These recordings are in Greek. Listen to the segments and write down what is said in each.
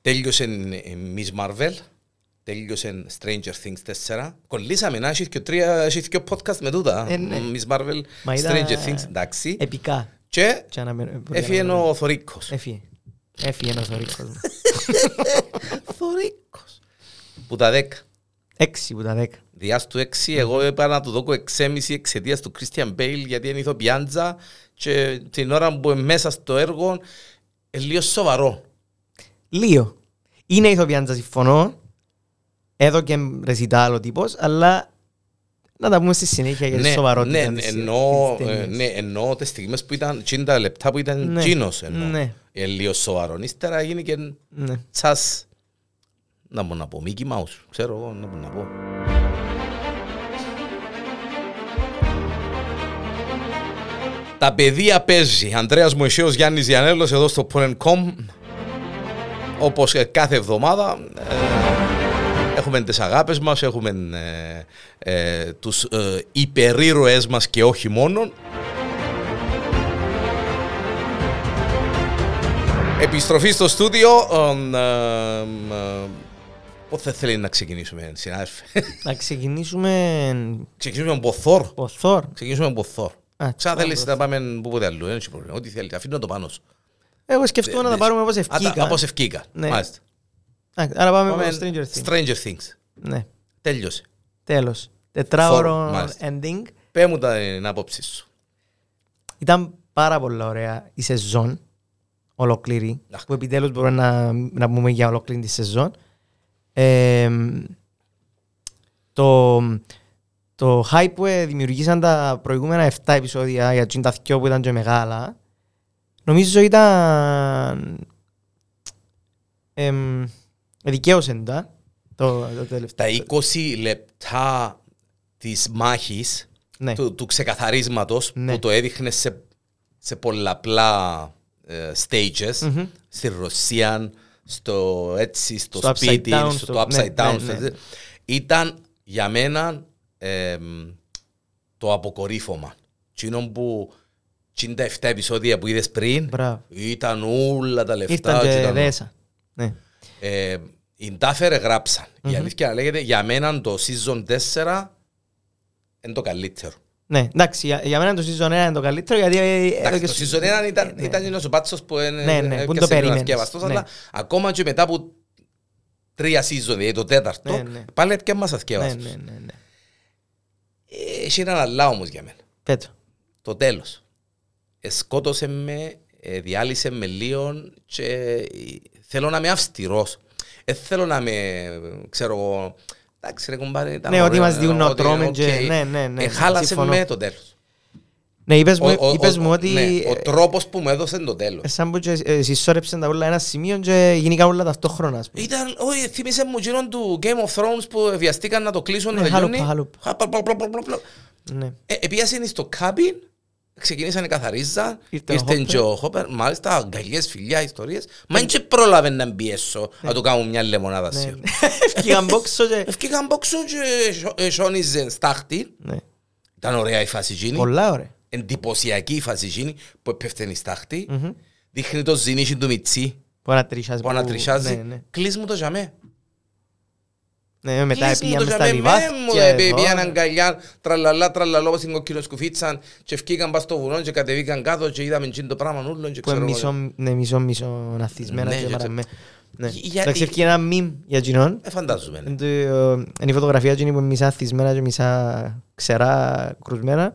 τέλειωσε η Miss Marvel, τέλειωσε Stranger Things 4. Κολλήσαμε να έχει και τρία, έχει και podcast με τούτα. Ε, ναι. Miss Marvel, Μα ήταν, Stranger ε, Things, εντάξει. Επικά. Και Και αναμε- έφυγε ο Θωρίκος. Έφυγε. Έφυγε ένας θωρίκος μου. Θωρίκος. Που τα 10. Έξι που τα δέκα. Διάς του 6, εγώ είπα να του δώκω 6,5 εξαιτίας του Christian Bale γιατί είναι ηθοποιάντζα και την ώρα που είναι μέσα στο έργο είναι λίγο σοβαρό. Λίγο. Είναι ηθοποιάντσα, συμφωνώ. Εδώ και ρεσιτάλ ο τύπος, αλλά να τα πούμε στη συνέχεια για τη Ναι, σοβαρότητα. ναι, της- εννοώ, της ε, ταινίας. ναι, εννοώ τις στιγμές που ήταν 50 λεπτά που ήταν Ναι. τζίνος εννοώ. Ναι. Είναι λίγο σοβαρό. Ύστερα γίνει και Ναι. τσάς, να μπορώ να πω, Mickey Mouse, ξέρω εγώ να μπορώ να πω. Τα παιδεία παίζει. Ανδρέας Μωυσέος Γιάννης Διανέλος εδώ στο Porn.com όπως ε, κάθε εβδομάδα ε, έχουμε τις αγάπες μας, έχουμε ε, ε, τους ε, υπερήρωές μας και όχι μόνον. Επιστροφή στο στούντιο. ε, ε, ε, Πότε θέλει να ξεκινήσουμε, συνάδελφε; Να ξεκινήσουμε... ξεκινήσουμε από Θόρ. Ο Θόρ. Ξεκινήσουμε από Θόρ. Α, Ξα πάμε θέλεις από να πάμε πούποτε αλλού, δεν έχει πρόβλημα. Ό,τι θέλετε, αφήνω το πάνω σου. Εγώ σκεφτόμουν να τα πάρουμε όπως Α, τα- ευκήκα. Όπως ευκήκα. Ναι. Μάλιστα. Α, Άρα πάμε Πάμε από Stranger Things. Stranger Things. Ναι, Τέλειωσε. τέλος. Τετράωρο μάλιστα. ending. Πέ μου τα- την άποψή σου. Ήταν πάρα πολύ ωραία η σεζόν ολόκληρη Αχ. που επιτέλους μπορούμε να, να πούμε για ολόκληρη τη σεζόν. Ε, το, το hype που ε, δημιουργήσαν τα προηγούμενα 7 επεισόδια για την τα δυο που ήταν και μεγάλα νομίζω ήταν εμ, δικαίωσαν τα το, το τελευταίο. Τα 20 λεπτά της μάχης, Ναι. του, του ξεκαθαρίσματος Ναι. που το έδειχνε σε, σε πολλαπλά ε, stages, Μμμ. στη Ρωσία, στο έτσι, στο, Στο upside σπίτι, down, στο, στο- το upside ναι, down. ναι, στο- ναι. Ήταν για μένα εμ, το αποκορύφωμα. Τσίνο που τσιν τα 7 επεισόδια που είδες πριν Μπράβο. ήταν όλα τα λεφτά. Ήρθαν και και ήταν- δέσα. Ναι. ε, η Ντάφερ γράψαν. Η αλήθεια να λέγεται, για μένα το season 4 είναι το καλύτερο. Ναι, εντάξει, για, για μένα το season 1 είναι το καλύτερο γιατί... ε, εδώ Εντάξει, και το στο- season 1 ήταν, ναι. ήταν ένας ο πάτσος που είναι, Ναι, ναι, που έπιασε το λίγο περίμενες. αθκεύαστος, Ναι. αλλά ακόμα και μετά από τρία season, δηλαδή το τέταρτο, Ναι, ναι. πάλι έπιασε μας Ναι, αθκεύαστος. ναι, ναι, ναι. Ε, Έχει έναν αλλά όμως για μένα. Πέτω. Το τέλος. Ε, σκότωσε με, ε, διάλυσε με λίγο και ε, θέλω να είμαι αυστηρός. Δεν θέλω να είμαι, ξέρω εγώ, εντάξει ρε κουμπάρε, ήταν Ναι, ότι ωραίο, μας διούν να ότι, τρώμε οκ. και- ναι, ναι, ναι, Ε, χάλασε συμφωνώ. με το τέλος. Ναι, είπες μου, Ο- ο- είπες ο- μου ότι... ναι, ο ε, τρόπος που μου έδωσε το τέλος. ε, Σαν που και ε, συσσόρεψαν τα όλα ένα σημείο και γίνηκαν όλα ταυτόχρονα. ας πούμε. Ήταν, όχι, θύμισε μου εκείνον του Game of Thrones που βιαστήκαν να το κλείσουν Ναι, να τελειώνει. χαλούπα, χαλούπα. Χα, πλα, πλα, πλα, πλα, πλα, πλα. Ναι. Ε, Επίασαν στο κάμπιν, ξεκινήσαν οι καθαρίζα, Ήρθε ο ήρθε Hopper. και ο Χόπερ, μάλιστα αγκαλιές, φιλιά, ιστορίες. Μα δεν και πρόλαβε να πιέσω, να του κάνω μια λεμονάδα Ναι, σιωπ. ναι. Ευκήγαν μπόξο και... Ευκήκαν μπόξο και σο- ε, σώνιζε στάχτη. Ναι. Ήταν ωραία η φάση εκείνη. Πολλά ωραία. Εντυπωσιακή η φάση εκείνη που έπεφτε η στάχτη. Μμμ. Δείχνει το ζυνίσι του Μιτσί Που ανατρισιάζει. που που- ανατρισιάζει. Ναι, ναι. Κλείς μου το ζαμέ. Ναι, μετά Κλείς μου πήγαμε το στα ζαμέ. βιβάθια. Με μου εδώ. ε, πήγαν αγκαλιά, τραλαλά, τραλαλό, όπως την κοκκινοσκουφίτσαν και ευκήκαν πας στο βουνό και κατεβήκαν κάτω και είδαμε εκείνο το πράγμα ούλον και Που είναι ξέρω εγώ. μισό, ναι, μισό, μισό ναθισμένα Ναι, και και- μαραμέ. Ναι. Για- Εντάξει, ευκεί ένα μιμ για εκείνον. Ε, φαντάζομαι. ναι. Είναι το- Είναι η φωτογραφία εκείνη που είναι μισά θυσμένα και μισά ξερά κρουσμένα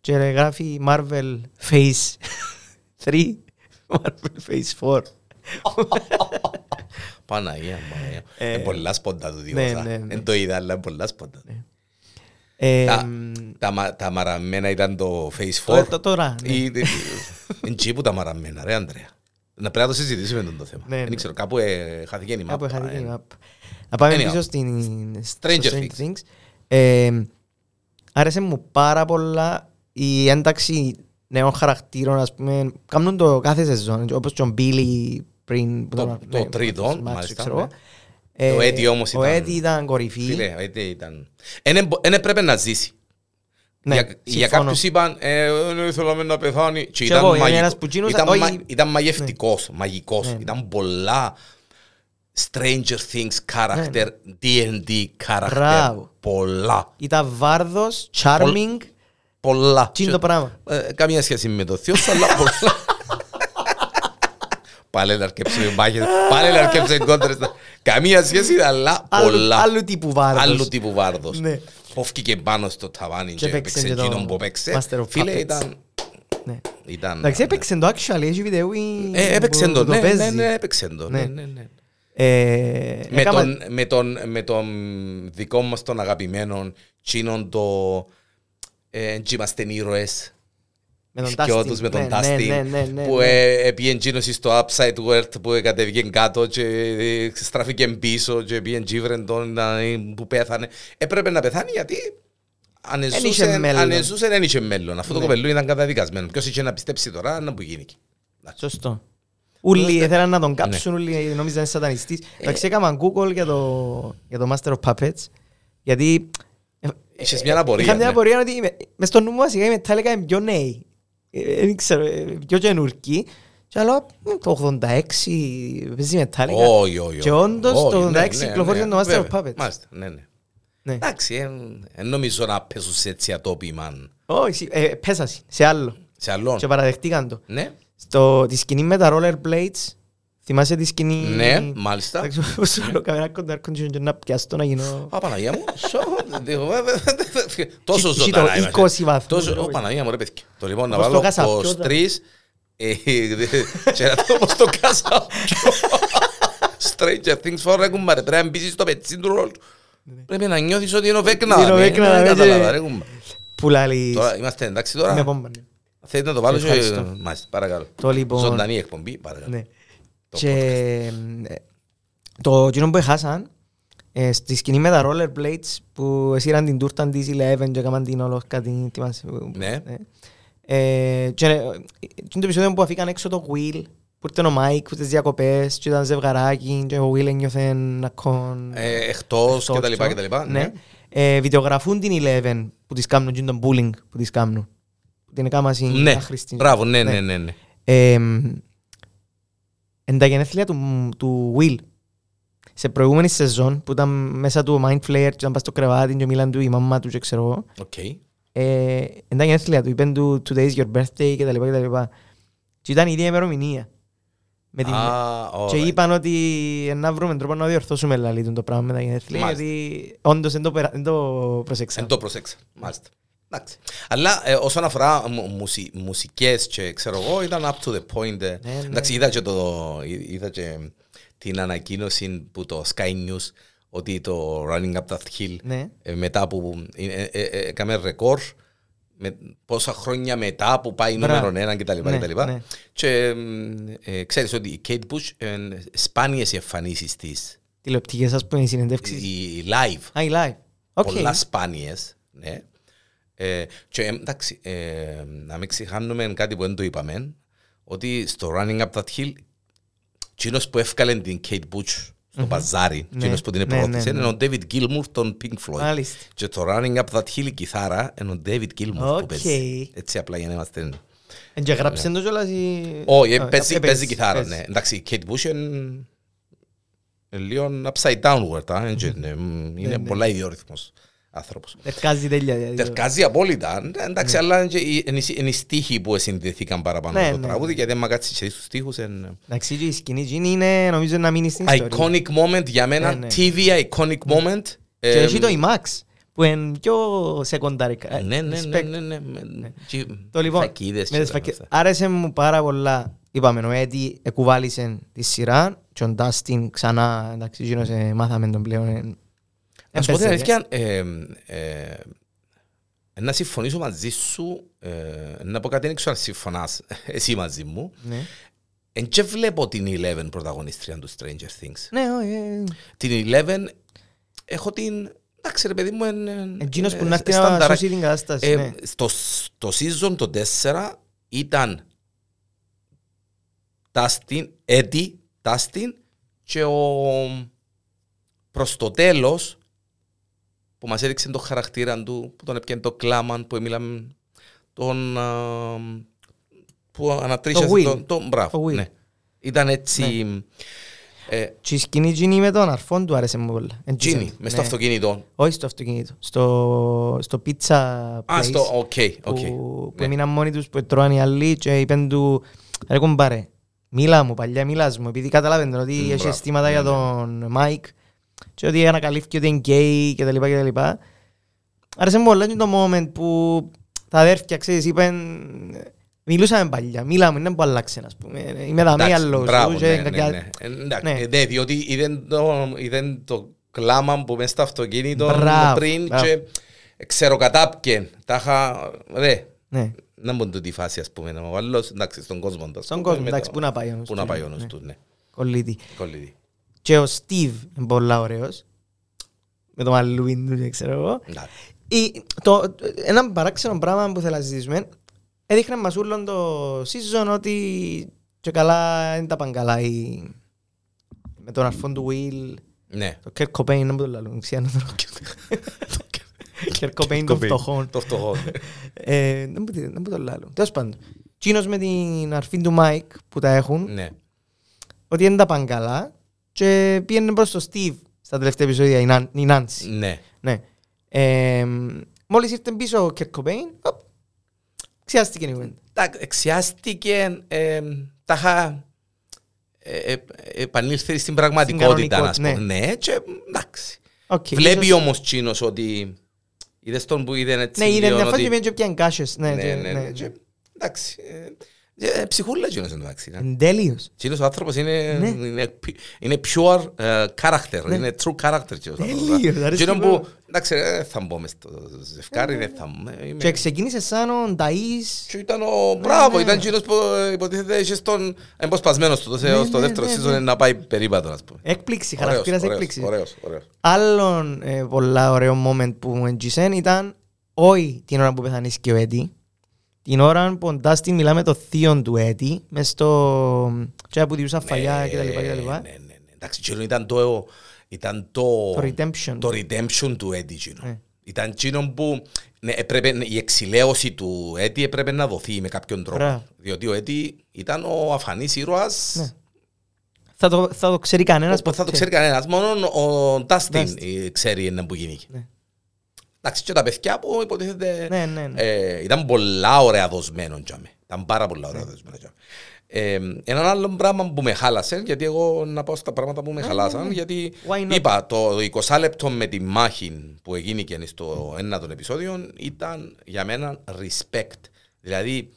και γράφει Marvel Face 3, Marvel Face 4. Παναγία, Παναγία. Ε, Είναι πολλά σπόντα του ναι, διόσα. ναι, ναι. Δεν το είδα, αλλά είναι πολλά σπόντα. Ε, Τα- μ, Τα μα- Τα μαραμένα ήταν το Face το- 4. το- Τώρα, ναι. Ή- Είναι τσι που τα μαραμένα, ρε Ανδρέα. Να πρέπει να το συζητήσουμε τον το θέμα. Ναι, ναι. Δεν ξέρω, κάπου ε, χάθηκε η Κάπου μάπα. είχα δει την ε. map. Να πάμε Anyhow. πίσω στην Stranger στο Things. Ε, άρεσε μου πάρα πολλά η ένταξη νέων χαρακτήρων, ας πούμε, κάνουν το κάθε σεζόν, όπως τον Billy πριν... που Το- ήταν- το ναι, τρίτο, στο Max, μάλιστα, ξέρω ναι. εγώ. Ε, Ο Eddie όμως Ο ήταν- Eddie ήταν κορυφή. Φίλε, ε, ήταν... Δεν έπρεπε να ζήσει. Ναι, για, για συμφωνώ. κάποιους είπαν, ε, δεν ήθελαμε να πεθάνει. Και Και ήταν, εγώ, είμαι μαγικό- ένας που τζίνωσα, ήταν, όχι- μα- ήταν μαγευτικός, μαγικός. Ναι. Ήταν πολλά... Stranger Things character, D&D character. Μπράβο. Πολλά. Ήταν βάρδος, charming, Πολλά. τι είναι το πράγμα; Ε, καμία σχέση με το θείο σου, αλλά πολλά. Πάλι να αρκέψουμε μάχες, πάλι να αρκέψουμε κόντρες. Καμία σχέση, αλλά Άλλου- πολλά. Άλλου τύπου βάρδος. Άλλου τύπου βάρδος. Ναι. Πόφκηκε πάνω στο ταβάνι Και και έπαιξε έπαιξε και το εκείνον που έπαιξε. Master of Φίλε, Puppets. ήταν... Ναι. ήταν Εντάξει, έπαιξε το actual, έχει βίντεο ή- Ε, έπαιξε που το, ναι, ναι, παίζει. ναι, έπαιξε το. Ναι. Ναι, ναι, ναι. Ε, Με έκαμα- τον, με, τον, με τον δικό μας τον αγαπημένο τσίνον το ε, «Τζι είμαστε ήρωες» με τον Δυο Dustin. τους με τον Ναι, Dustin ναι, ναι, ναι, που ναι. ε, έπιεν τζίνος στο Upside World που κατέβηκε κάτω και ε, στράφηκε πίσω και πήγαινε τζίβρεν τον ε, που πέθανε. Έπρεπε να πεθάνει γιατί αν είχε εζούσε μέλλον. αν εζούσε, δεν είχε μέλλον. Αυτό το Ναι. κοπελού ήταν καταδικασμένο. Ποιος είχε να πιστέψει τώρα να που γίνει. Σωστό. Ούλοι Είμαστε- ήθελαν να Ναι. τον κάψουν, ούλοι νόμιζαν είναι σατανιστής. Εντάξει, έκαναν Google για το, για το Master of Puppets, γιατί... ε, Είχες μια απορία, Είχα μια ναι. απορία ότι με- μες στο νου μου βασικά η Metallica είναι πιο νέοι. Ε, Δεν ξέρω, ε, πιο καινούργοι. Και άλλο, «Μ, το 86 παίζει Metallica. Όχι, όχι, όχι. Και όντως Όχι, το ναι, 86 ναι, κυκλοφόρησε ναι, το Master of βέβαια. Puppets. Μάλιστα, ναι, ναι. Ναι. Εντάξει, εν- εν νομίζω να πέσουν σε έτσι ατόπιμα Όχι, ε, πέσασαι σε άλλο. σε άλλον. Και παραδεχτήκαν το. Ναι, Στο, τη σκηνή με τα rollerblades, θυμάσαι τη σκηνή... ναι, μάλιστα. Εντάξει, πώς σου λέω, καμένα κοντάρκον και να πιαστώ να γίνω... Α, Παναγία μου, σο- τόσο Έχει ζωντανά το είμαστε. 20 βαθμούς. Τόσο, ω, Παναγία μου ρε παιδιά. Το λοιπόν να Όπως το βάλω Κασάπιο, πως τα- τρεις ε, και να το όπως το Κασάπιο. Stranger Things for ρε πρέπει να μπήσεις στο πετσί του ρόλου. Πρέπει να νιώθεις ότι είναι ο Βέκνα. Είναι ο ναι, Βέκνα, ναι, ναι, κατάλαβα, και- ρε κουμπά. Που λαλείς Τώρα είμαστε εντάξει με τώρα. πόμπα. ναι. Θέλετε να το βάλω και... Ευχαριστώ. Μάλιστα, παρακαλώ. Το λοιπόν- Ζωντανή εκπομπή, παρακαλώ. Ναι. Το Και ε, το κοινό που έχασαν ε, στη σκηνή με τα rollerblades που έσυραν την τούρτα της Eleven και έκαναν την όλο κάτι θυμάσαι, που- Ναι. Ε, και, ε, είναι το επεισόδιο που αφήκαν έξω το Will που ήρθε ο Μάικ στις διακοπές και ήταν ζευγαράκι και ο Will ένιωθε ακόν Ε, Εκτός και τα λοιπά και τα λοιπά. ναι. Ε, Βιντεογραφούν την Eleven που της κάνουν και τον bullying που της κάνουν που την έκαμασαι Ναι, άχρηστη. μπράβο, ναι, ναι, ναι. ναι. Ε, εν τα γενέθλια του, του Will σε προηγούμενη σεζόν που ήταν μέσα του Mind Flayer και ήταν πας στο κρεβάτι και μίλαν του η μαμά του και ξέρω εγώ Οκ. ε, εν τα γενέθλια του είπαν του Today is your birthday και τα λοιπά και τα λοιπά και ήταν η ίδια ημερομηνία με την... Α, και alright. είπαν ότι ε, να βρούμε τρόπο να διορθώσουμε λαλίτουν το πράγμα με τα γενέθλια Μάλιστα. γιατί όντως δεν το, περα- δεν το προσέξαν Δεν το προσέξα. Μάλιστα. Εντάξει. Αλλά ε, όσον αφορά μου, μουσι, μουσικές και ξέρω εγώ ήταν up to the point. ε. ναι. Εντάξει, είδα και, το, εί- είδα και την ανακοίνωση που το Sky News ότι το Running Up That Hill ναι. ε, μετά που ε, ε, ε, ε, έκαμε ρεκόρ με πόσα χρόνια μετά που πάει Μπράβο. νούμερο ένα κτλ. Ναι, Και, τα λοιπά. ναι. και ε, ε, ξέρεις ότι η Kate Bush ε, σπάνιες οι εμφανίσεις της τηλεοπτικές ας πούμε οι συνεντεύξεις η live Α, η live Οκ. πολλά σπάνιες, ναι. Ε, και εντάξει, ε, να μην ξεχάνουμε κάτι που δεν το είπαμε, ότι στο Running Up That Hill, εκείνος που έφκαλε την Kate Bush στο παζάρι, Ναι, εκείνος που την ναι, προώθησε, ναι, είναι ο David Gilmour των Pink Floyd. Μάλιστα. Και το Running Up That Hill η κιθάρα είναι ο David Gilmour που Οκ. παίζει. Έτσι απλά για να είμαστε... Εν και γράψε το κιόλας ή... Όχι, Α, ε, παίζει, ε, παίζει κιθάρα, παίζεις. ναι. Εντάξει, η Kate Bush είναι είναι λίγο upside down, α, έτσι είναι, είναι ναι. πολλά ιδιόρυθμος άνθρωπος. Ταιρκάζει τέλεια. δηλαδή. Ταιρκάζει απόλυτα. Ναι, Εντάξει, αλλά είναι και οι- είναι οι- είναι οι στίχοι που συνδεθήκαν παραπάνω Ναι, από το ναι, τραγούδι, ναι. γιατί άμα κάτσεις και δεις τους στίχους είναι... Εντάξει, και η σκηνή εκείνη είναι νομίζω να μείνει στην ιστορία. Iconic moment για μένα, Ναι, ναι. TV iconic moment. Και Ε, έχει το IMAX που είναι πιο σεκοντάρικα. Ναι, ναι, ναι, Respect. ναι, ναι, με- και Το λοιπόν, φακίδες με και τις τα φακίδες. αυτά. άρεσε μου πάρα πολλά. Είπαμε, ο Έντι εκουβάλισε τη σειρά και ο Ντάστιν ξανά, εντάξει, γίνος, ε, μάθαμε τον πλέον. Ε, Να σου πω την έπαιζε, αλήθεια, ε, ε, ε, να συμφωνήσω μαζί σου, ε, να πω κάτι, δεν ξέρω αν συμφωνάς εσύ μαζί μου. Ναι, Εν και βλέπω την Eleven πρωταγωνίστρια του Stranger Things. ναι, όχι, ε, Την Eleven έχω την... Εντάξει ρε παιδί μου, είναι... Εκείνος που είναι να έρθει να στάνταρα. σώσει την κατάσταση. Ε, ναι. στο, στο season το 4 ήταν Τάστιν, Eddie, Τάστιν και ο προς το τέλος που μας έδειξε το χαρακτήρα του, που τον έπιανε το κλάμαν, που μιλάμε τον α, που ανατρίχιασε Το Will. τον, τον, μπράβο, Το Will. ναι. Ήταν έτσι... Ε, Και η σκηνή εκείνη με τον αρφόν του άρεσε μου πολλά. Εν Τζείνη, τζείνη. μες στο Ναι. αυτοκίνητο. Όχι στο αυτοκίνητο. Στο, στο pizza Α, place στο, οκ, οκ. που, που Ναι. έμειναν μόνοι τους που τρώαν οι άλλοι και είπαν του ρε κουμπάρε, μίλα μου, παλιά μίλας μου επειδή καταλάβαινε ότι Μ, έχει μπράβο. αισθήματα Ναι, για ναι. τον Μάικ και ότι ανακαλύφθηκε ότι είναι γκέι και τα λοιπά και τα λοιπά. Άρεσε μου πολλά και το moment που τα αδέρφια, ξέρεις, είπαν μιλούσαμε παλιά, μίλα μου, είναι που αλλάξε, ας πούμε. Είμαι δαμή Εντάξει, άλλος μπράβο, σου και ναι, ναι, κακιά- ναι. Ε, εντάξει, Ναι. ε, ναι, διότι είδεν το, είδεν το κλάμα που μες στο αυτοκίνητο Μπράβο, πριν μπράβο. και ξέρω κατάπκεν. Τα είχα, ρε, Ναι. να μπουν τούτη φάση ας πούμε. Ο άλλος, εντάξει, στον κόσμο. το, ας Στον πούμε, κόσμο, με εντάξει, το- πού να πάει ο νους Πού του, να πάει ο ναι. νους του, ναι. Κολλήτη. Κολλητή. Και ο Στίβ είναι πολλά ωραίος. Με το μαλλούιν του, δεν ξέρω εγώ. Εντάξει. Η, το, ένα παράξενο πράγμα που θέλω να συζητήσουμε έδειχνε μας ούλον το season ότι και καλά δεν τα πάνε καλά οι, με τον αρφόν του Will Ναι. το Kurt Cobain δεν μου το λαλούν ξιάνω Kurt Cobain των φτωχών Το φτωχό. Ε, δεν μου δεν μου το λαλούν τέλος πάντων Τζείνος με την αρφή του Μάικ που τα έχουν Ναι. ότι δεν τα πάνε καλά και πήγαινε προς τον Στιβ στα τελευταία επεισόδια η Νάν- η Νάνση Ναι. ναι. Ε, μόλις ήρθε πίσω ο Kurt Cobain, οπ, ξιάστηκε η κουβέντα. Εντάξει, εξιάστηκε, ε, τα είχα ε, ε, επανήλθε στην πραγματικότητα, να κανονικότητα, πούμε. Ναι, και εντάξει. Οκ, Βλέπει ίσως- όμως τζείνος ότι είδες τον που είδε έτσι Ναι, είδε λίγο μια ότι- φάση και πήγαινε και πιάνε κάσες. Ναι, Ναι, και- ναι, ναι, και- Εντάξει. ε, ε, Ψυχούλα τσίνος εντάξει. ναι. Εν τέλειος. Τσίνος ο άνθρωπος είναι, Ναι. είναι, πι- είναι pure ε, character, είναι true character τσίνος ο άνθρωπος. Τελείως, αρέσει Τσίνο πάρα που, εντάξει, ε, θα μπω μες στο ζευκάρι, δεν θα μπω. ε, είμαι- Και ξεκίνησε σαν ο Νταΐς. Και ήταν ο μπράβο, ναι. ήταν εκείνος που ε, υποτίθεται είχε στον εμποσπασμένος του, Ναι, στο ναι, δεύτερο ναι, season ναι. να πάει περίπατο, ας πούμε. Έκπληξη, Ωραίος, χαρακτήρας ωραίος, έκπληξη. Ωραίος, ωραίος. Άλλον ε, πολλά ωραίο moment που μου εντζησέν ήταν όχι την ώρα που πεθανίστηκε ο Έτι, την ώρα που ο Ντάστιν μιλά με το θείο του Έτι, μες στο... και που διούσαν φαγιά και τα λοιπά και τα λοιπά. Ναι, ναι, ναι. Εντάξει, εκείνο ήταν το... Ήταν το... Το redemption. Το redemption του Eddie, εκείνο. Ναι. Ήταν εκείνο που ναι, έπρεπε, η εξηλαίωση του Eddie έπρεπε να δοθεί με κάποιον τρόπο. Μπράβο. Διότι ο Eddie ήταν ο αφανής ήρωας Ναι. Θα το, θα το ξέρει κανένας που θα το ποτέ. ξέρει κανένας. Μόνο ο Dustin Dustin. ε, ξέρει ένα που γίνει. Ναι. Εντάξει, και τα παιδιά που υποτίθεται Ναι, ναι, ναι. ε, ήταν πολλά ωραία δοσμένο για μέ. Ήταν πάρα πολλά ωραία δοσμένο για μέ. Ε, έναν άλλο πράγμα που με χάλασε, γιατί εγώ να πάω στα πράγματα που με χαλάσαν, γιατί Why not? είπα το 20 λεπτό με τη μάχη που έγινε και στο ένα των επεισόδιων ήταν για μένα respect. Δηλαδή,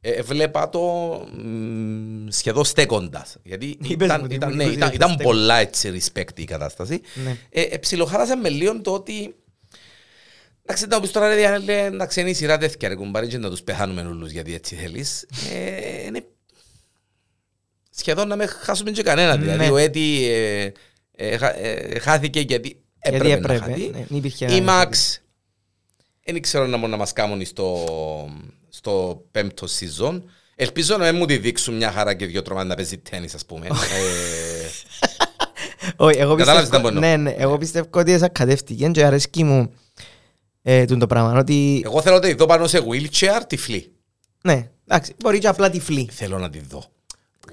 ε, βλέπα το μ, σχεδόν στέκοντας. Γιατί Είπες ήταν, μου, τι ήταν, μου ναι, είπες, ήταν, είπες ήταν στέκοντας; πολλά έτσι respect η κατάσταση. Ναι. Ε, ε, ψιλοχάλασε με λίγο το ότι Εντάξει, να πεις τώρα ρε διάλε, εντάξει, είναι η σειρά τέτοια ρε κουμπάρι και να τους πεθάνουμε όλους γιατί έτσι θέλεις. Ε, είναι σχεδόν να με χάσουμε και κανένα. Ναι. Δηλαδή ο Έτι ε, ε, χα- ε, χάθηκε γιατί έπρεπε, Γιατί να έπρεπε. χαθεί. ναι, δεν υπήρχε Η ένα- Μαξ, δεν ξέρω να μπορούν να μας κάνουν στο, στο πέμπτο season. Ελπίζω να μην μου τη δείξουν μια χαρά και δυο τρομάτα να παίζει τέννις, ας πούμε. ε, Όχι, εγώ Κατάλαβες πιστεύω, τι να πω, ναι, ναι, εγώ πιστεύω ότι εσακατεύτηκε και αρέσκει μου ε, τούτο πράγμα. Ότι, εγώ θέλω να τη δω πάνω σε wheelchair τυφλή. ναι, εντάξει, μπορεί και απλά τυφλή. Θέλω να τη δω.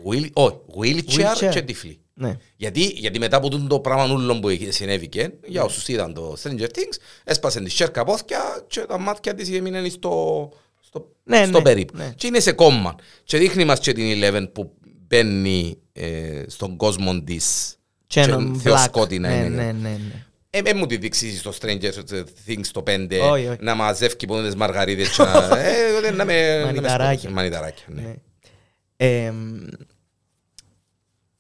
Wheel, όχι, wheelchair, Wheelchair. και τυφλή. Ναι. Γιατί, γιατί μετά από τούτο το πράγμα ούλο που συνέβηκε, για όσους είδαν το Stranger Things, έσπασε τη σέρκα πόθηκια και τα μάτια της έμειναν στο, στο, Ναι, στο ναι, περίπου. ναι. Και είναι σε κόμμα. Και δείχνει μας και την Eleven που μπαίνει ε, στον κόσμο της Και έναν black. θεοσκότεινα Ναι, είναι. ναι, ναι, ναι. Ε, ε, μου τη δείξεις στο Stranger Things το 5 Όχι, όχι. να μαζεύει πόντε τις μαργαρίδες και να, ε, να με... να με Μανιταράκια. σκοτώσει. Μανιταράκια, ναι. Ναι. Ε,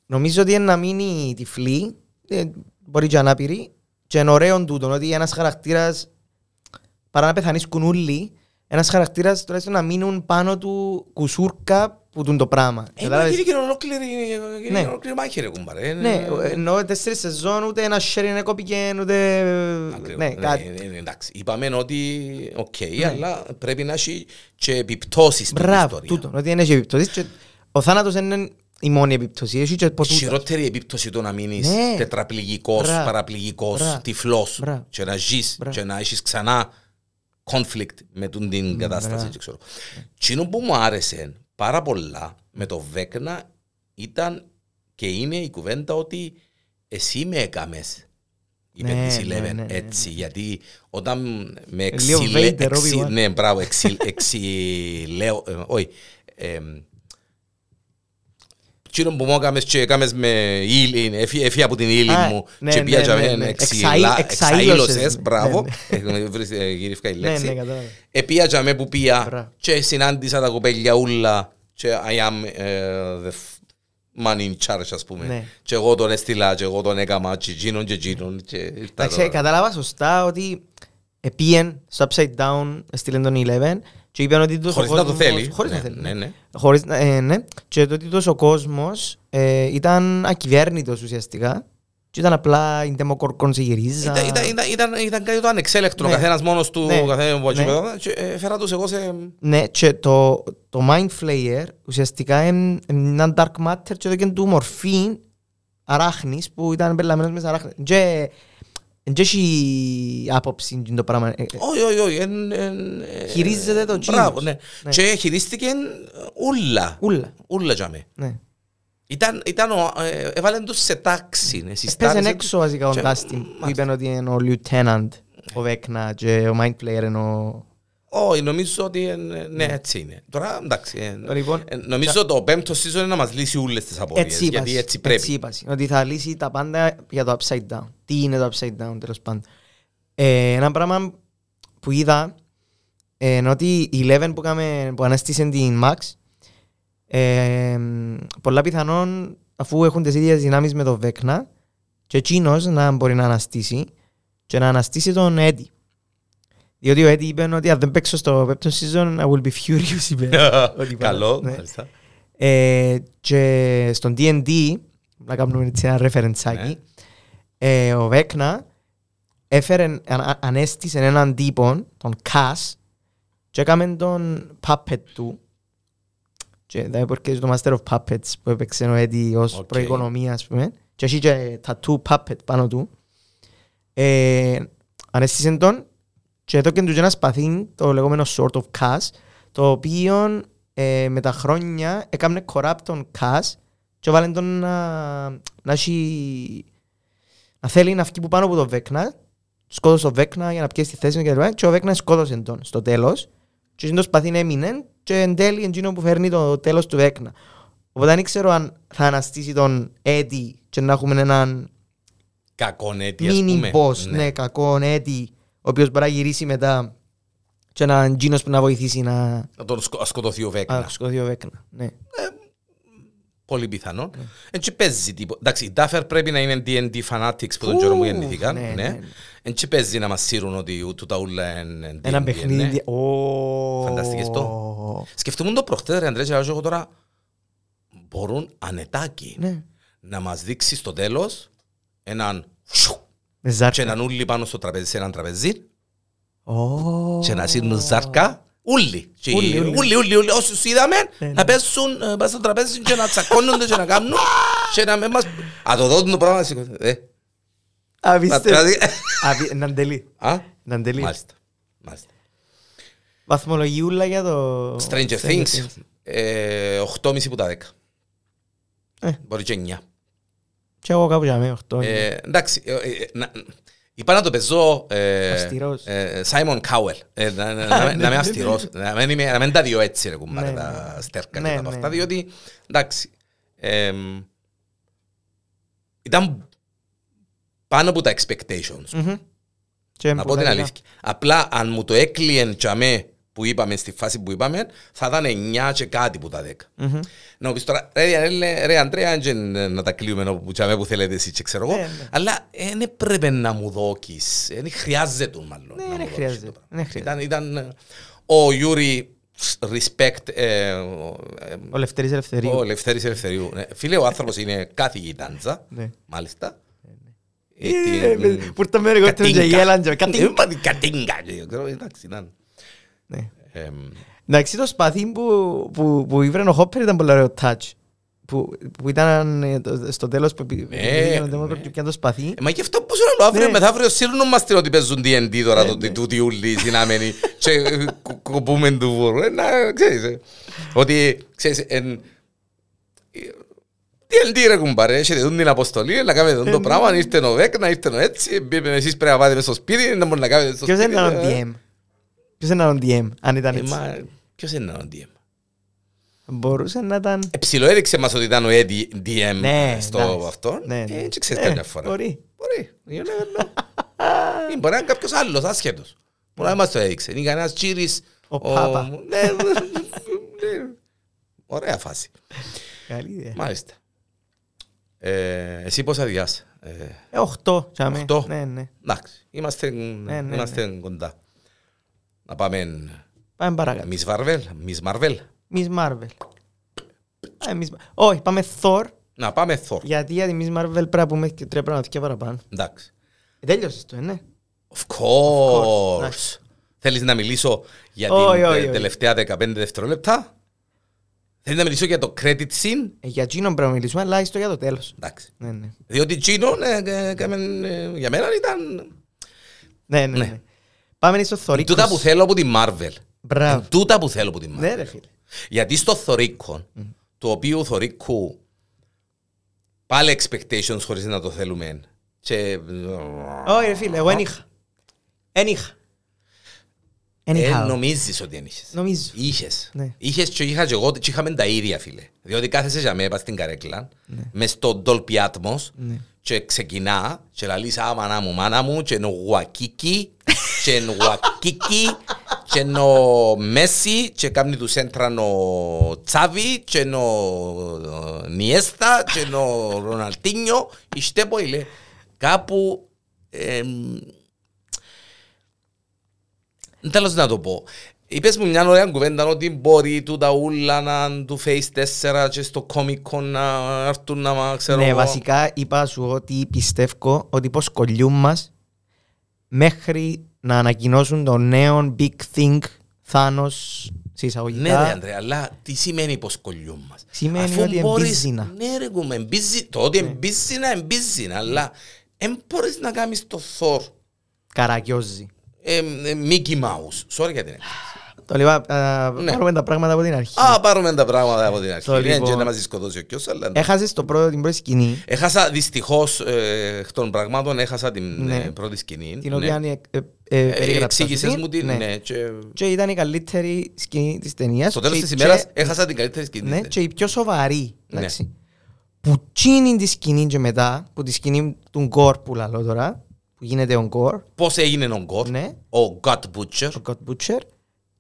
νομίζω ότι είναι να μείνει τυφλή, ε, μπορεί και ανάπηρη, και είναι ωραίο τούτο, ότι ένας χαρακτήρας, παρά να πεθανίσκουν όλοι, ένας χαρακτήρας τουλάχιστον να μείνουν πάνω του κουσούρκα που τούν το πράγμα. Ε, Κατάλαβες; γίνει και ολόκληρη Ναι. ολόκληρη μάχη ρε κουμπάρε. Ναι, ενώ τέσσερις σεζόν ούτε ένα σιέριν δεν κόπηκε, ούτε... Ναι, κάτι. Ναι, ναι, εντάξει. Είπαμε ότι οκ, αλλά πρέπει να έχει και επιπτώσεις στην Μπράβο, ιστορία. τούτο, ότι δεν έχει επιπτώσεις και ο θάνατος δεν είναι η μόνη επιπτώση, έχει και Η ποτούτα. χειρότερη επίπτωση το να μείνεις Ναι. τετραπληγικός, Μπράβο. παραπληγικός, Μπράβο. τυφλός Μπράβο. και να ζεις Μπράβο. και να έχεις ξανά conflict με τον την κατάσταση. μπράβο. και ξέρω. Τσίνο που μου άρεσε πάρα πολλά με το Βέκνα ήταν Και είναι η κουβέντα ότι εσύ με έκαμες είπε Ναι, της ναι, Eleven ναι, ναι, έτσι, γιατί όταν με Λίγο εξηλε... Vader, εξι- Obi-Wan. ναι, μπράβο, εξι- εξηλέω, ε, όχι, εμ, Εκείνο που μου έκαμες και έκαμες με ύλη, έφυγε έφυγε από την ύλη Α, μου ναι, και ναι, πήγα ναι, και ναι. εξηλα- Εξαΐ- εξαΐλωσες εξαΐλωσες, με. μπράβο, Ναι, Έχουμε βρει, ε, γυρίφκα η Ναι, ναι, λέξη. κατάλαβα. Επία και αμέ που πήγα Μπράβο. και συνάντησα τα κοπέλια ούλα και I am ε, the f- man in charge ας πούμε. Ναι. Και εγώ τον έστειλα και εγώ τον έκαμα και εκείνον και εκείνον και ήρθα Εντάξει, τώρα. κατάλαβα σωστά ότι επίεν στο Upside Down, έστειλε τον 11 και είπαν ότι τόσο Χωρίς να το κόσμος- θέλει. Χωρίς Ναι, να θέλει. ναι, ναι. Χωρίς, να- ε, ναι. Και το ότι τόσο κόσμος ε, ήταν ακυβέρνητος ουσιαστικά και ήταν απλά η ντεμοκορκόν σε γυρίζα. Ήταν, ήταν, ήταν, ήταν, ήταν κάτι το ανεξέλεκτρο, ο Ναι. καθένας μόνος του, Ναι. ο καθένας που Ναι. ναι. και ε, φέρα τους εγώ σε... Ναι, και το, το Mind Flayer ουσιαστικά είναι ένα dark matter και έδωκε του μορφή αράχνης που ήταν πελαμένος μέσα αράχνης. Και δεν έχει άποψη για το πράγμα. Ε, ε, Όχι, όχι, όχι. εν- εν- ε, Χειρίζεται το Μπράβο, τζίνος. ναι. Ναι. Και χειρίστηκε ούλα. Ούλα. Ούλα για μέ. Ναι. Ήταν, ήταν ο, ε, έβαλαν τους σε τάξη. ναι, στις Έπαιζε τάξεις. έξω βασικά ο Και- Dustin που μάλιστα. είπε ότι είναι ο Lieutenant ο Βέκνα και ο Mind Flayer είναι ο... Όχι, νομίζω ότι ε, ναι, έτσι είναι. Τώρα εντάξει. ε, Λοιπόν, ε, νομίζω το πέμπτο season είναι να μας λύσει όλες τις απορίες. Έτσι είπα. Γιατί έτσι πρέπει. Έτσι είπα. Ότι θα λύσει τα πάντα για το upside down. Τι είναι το upside down τέλος πάντων. Ε, ένα πράγμα που είδα ε, είναι ότι η Eleven που, κάμε, που ανέστησε την Max ε, πολλά πιθανόν αφού έχουν τις ίδιες δυνάμεις με τον Vecna και εκείνος να μπορεί να αναστήσει και να αναστήσει τον Eddie. Διότι ο Eddie είπε ότι αν δεν παίξω στο πέπτο season I will be furious είπε. Ότι Καλό, ναι. μάλιστα. Ε, και στον D&D, να κάνουμε έτσι ένα ρεφερεντσάκι, Ναι. ε, ο Βέκνα έφερε, αν- αν- ανέστησε έναν τύπο, τον Κας, και έκαμε τον puppet του, και δηλαδή που κει το Master of Puppets που έπαιξε ο Eddie ως Οκ. προοικονομία, ας πούμε, και έχει και tattoo puppet πάνω του, ε, ανέστησε τον και έδωκε του και ένα σπαθί, το λεγόμενο Sword of Kas, το οποίο ε, με τα χρόνια έκαμε corrupt τον Kas και βάλε τον να, να, έχει, να θέλει να βγει που πάνω από τον Βέκνα, σκότωσε τον Βέκνα για να πιέσει τη θέση του και, τα λοιπά, και ο Βέκνας σκότωσε τον στο τέλος και το σπαθί έμεινε και εν τέλει εκείνο που φέρνει το τέλος του Βέκνα. Οπότε δεν ξέρω αν θα αναστήσει τον Eddie και να έχουμε έναν Κακονέτη, ας mini πούμε. boss, ναι, κακό Eddie, ο οποίος μπορεί να γυρίσει μετά και έναν Τζίνος που να βοηθήσει να Να τον σκο- σκοτωθεί ο Βέκνα. να σκοτωθεί ο Βέκνα. Ναι. Πολύ πιθανό. Έτσι παίζει τίποτα. Εντάξει, οι Duffer πρέπει να είναι D&D fanatics που τον καιρό που Ου, γεννηθήκαν. ναι, Ναι. ναι, ναι. Έτσι παίζει να μας σύρουν ότι τούτα ούλα είναι Ένα D&D, ναι. παιχνίδι. Ω. Φανταστικές Σκεφτούμουν το προχτές, ρε Αντρέ, και λέω εγώ τώρα, μπορούν ανετάκι Ναι. να μας δείξει στο τέλος έναν σιου, Με και ζάρκα. έναν ούλι πάνω στο τραπέζι, σε έναν τραπέζι Ω. και να σύρνουν ζάρκα ούλοι. Και Ούλοι, ούλοι. Ούλοι, ούλοι, ούλοι, όσους είδαμε Ναι, ναι. να πέσουν ε, πάνω στο τραπέζι και να τσακώνονται και να κάνουν και να με μας... Α, το δω το πράγμα, σηκώστε. Ε, Απίστευτο. πατράδι. Απί- Έναν τελεί. Α, Έναν τελεί. μάλιστα. μάλιστα. Βαθμολογιούλα για το... Stranger Things, ε, 8,5 που τα 10. Ε. Μπορεί και 9. Και εγώ κάπου για μένα, οχτώ. Ε, εντάξει, ε, ε, να- είπα να το παίζω ε, Αυστηρός. ε, Simon Cowell. Ε, να, να, να, να είμαι αυστηρός. Να μην, είμαι- να μην τα δύο έτσι ρε κουμπάρε, Ναι, τα ναι. στέρκα Ναι, και τα ναι. αυτά, διότι εντάξει, εμ, ήταν πάνω από τα expectations. Μμμ. Και Να πω την πολλά αλήθεια. Απλά αν μου το έκλειεν τσαμέ που είπαμε στη φάση που είπαμε, θα ήταν 9 και κάτι που τα 10. Μμμ. Να μου πεις τώρα, ρε, Διανέλε, ρε Αντρέα, αν και να τα κλείουμε όπου τσαμέ που θέλετε εσύ και ξέρω εγώ, Ναι, ναι. αλλά δεν έπρεπε να μου δώκεις, δεν χρειάζεται μάλλον. Ναι, να δεν μου δώκεις χρειάζεται. το πράγμα. Δεν χρειάζεται. Ήταν, ήταν ε, ο Γιούρι respect ε, ο, ε, Ο Λευτέρης Ελευθερίου. ο Λευτέρης Ελευθερίου. Ναι. Φίλε, ο άνθρωπος είναι καθηγητάντζα, Ναι. μάλιστα. Ε, Ε, την- ε, Που ήρθαν με ρεγότερο και γέλαν και κατίνκα. Ε, Κατίνκα. ξέρω, Εντάξει, ήταν. Ναι. Εμ, Εντάξει, το σπαθί που, που, που ήβρε ο Χόπερ ήταν πολύ ωραίο touch. Που, που ήταν ε, το- στο τέλος που επι- πήγαινε ο ναι. Ντέμοκρατ και πιάνε το σπαθί. Ε, Μα γι' αυτό πώς είναι αύριο Ναι. μεθαύριο σύρνουν μας την ότι παίζουν D&D τώρα το τούτοι ούλοι συνάμενοι και ε, κο- κοπούμε του βούρου. Ε, Να ξέρεις, ε, ότι ξέρεις, εν- ε, Τι εντύ ρε κουμπάρε, έχετε δουν την αποστολή, να κάνετε Ε, το ναι. πράγμα, ήρθε ο ΒΕΚ, να ήρθε ο έτσι, ε, εσείς πρέπει να πάτε μες στο σπίτι, να μπορεί να κάνετε στο Ποιος σπίτι. είναι ο ε. DM. Ποιος είναι ο DM, αν ήταν Ε, έτσι; μα, Ποιος είναι ο DM. Μπορούσε να ήταν... Ε, ψιλοέδειξε μας ότι ήταν ο Eddie DM Ναι, στο εντάξει. αυτό. Ναι, Ε, ναι. Έτσι ξέρεις Ε, κάποια φορά. Μπορεί. Μπορεί. You never know. Ή Μπορεί να είναι κάποιος άλλος, άσχετος. Μπορεί να μας το έδειξε. Είναι κανένας τσίρις. Ο Πάπα. Ναι, ναι. Ωραία φάση. Καλή ιδέα. Μάλιστα. Ε, Εσύ πόσα διάς. Ε, Ε, οχτώ. τσάμε. Οχτώ. Ναι, ναι. Εντάξει, είμαστε, ναι, είμαστε κοντά. Να πάμε Πάμε παρακάτω. Miss Marvel, Miss Marvel. Miss Marvel. Α, Miss- Όχι, πάμε Thor. Να πάμε Thor. Γιατί για τη Miss Marvel πρέπει να πούμε και τρία πράγματα και παραπάνω. Εντάξει. Ε, Τέλειωσες το, ε, ναι. Of course. course. Θέλεις να μιλήσω για Όχι, την όχι, ε, όχι. τελευταία 15 δευτερόλεπτα; Θέλεις να μιλήσω για το credit scene; Ε, Για εκείνον πρέπει να μιλήσουμε, αλλά στο για το τέλος. Εντάξει. Ναι, ναι. Διότι Gino ε, ε, έκαμε, ε, για μένα ήταν Ναι, ναι, Ναι. ναι. Πάμε στο Θωρίκος. τούτα που θέλω από την Marvel. Μπράβο. Τούτα που θέλω από την Marvel. Ναι, ρε φίλε. Γιατί στο Θωρίκο, του οποίου Θωρίκου πάλι expectations χωρίς να το θέλουμε. Και... Όχι, ρε φίλε, εγώ δεν είχα. Εν είχα. Εν Ε, είχα. νομίζεις ότι δεν είχες. Νομίζω. Είχες. Ναι. Είχες και είχα και εγώ και είχαμε τα ίδια φίλε. Διότι κάθεσαι για μένα στην καρέκλα, Ναι. μες στο Dolby Atmos και ξεκινά και λαλείς «Α, μάνα μου, μάνα μου» και είναι ο Γουακίκι και είναι ο Γουακίκι και είναι ο Μέση και κάνει του σέντραν ο Τσάβι και είναι ο Νιέστα και είναι ο Ροναλτίνιο Ιστε πω λέει κάπου εμ, Τέλος να το πω. Είπες μου μια ωραία κουβέντα ότι μπορεί τούτα ούλα να του Face 4 και στο Comic Con να έρθουν να μα ξέρω Ναι, εγώ. βασικά είπα σου ότι πιστεύω ότι πως κολλιούν μας μέχρι να ανακοινώσουν το νέο Big Thing Thanos σε εισαγωγικά. Ναι ρε Ανδρέα, αλλά τι σημαίνει πως κολλιούν μας; Σημαίνει Αφού ότι μπορείς- εμπίζινα. Ναι ρε κουμέ, εμπίζει, το ότι εμπίζινα, εμπίζινα, αλλά δεν μπορείς να κάνεις το Thor Καρακιόζη. Ε, ε, Mickey Mouse. Sorry για την έκφραση. Το λέω, α, Ναι. πάρουμε τα πράγματα από την αρχή. Α, πάρουμε τα πράγματα από την αρχή. Το Ναι, λοιπόν- και να μας σκοτώσει ο κιός, αλλά... Έχασες το πρώτο, την πρώτη σκηνή, Έχασα δυστυχώς ε, εκ των πραγμάτων, έχασα την Ναι. ε, πρώτη σκηνή. την ναι. οποία ε, ε, ε, Ε, περιγράψα Εξήγησες σου μου την, Ναι. ναι, και Και ήταν η καλύτερη σκηνή της ταινίας. στο τέλος Και- της και- ημέρας έχασα την καλύτερη σκηνή. Ναι, και η πιο σοβαρή. Ναι. εντάξει. Που τσίνει τη σκηνή και μετά, που τη σκηνή του Γκορ που λαλώ τώρα, που γίνεται ο Γκορ, Πώς έγινε ο Γκορ, ναι, ο God Butcher, ο Γκορ Butcher,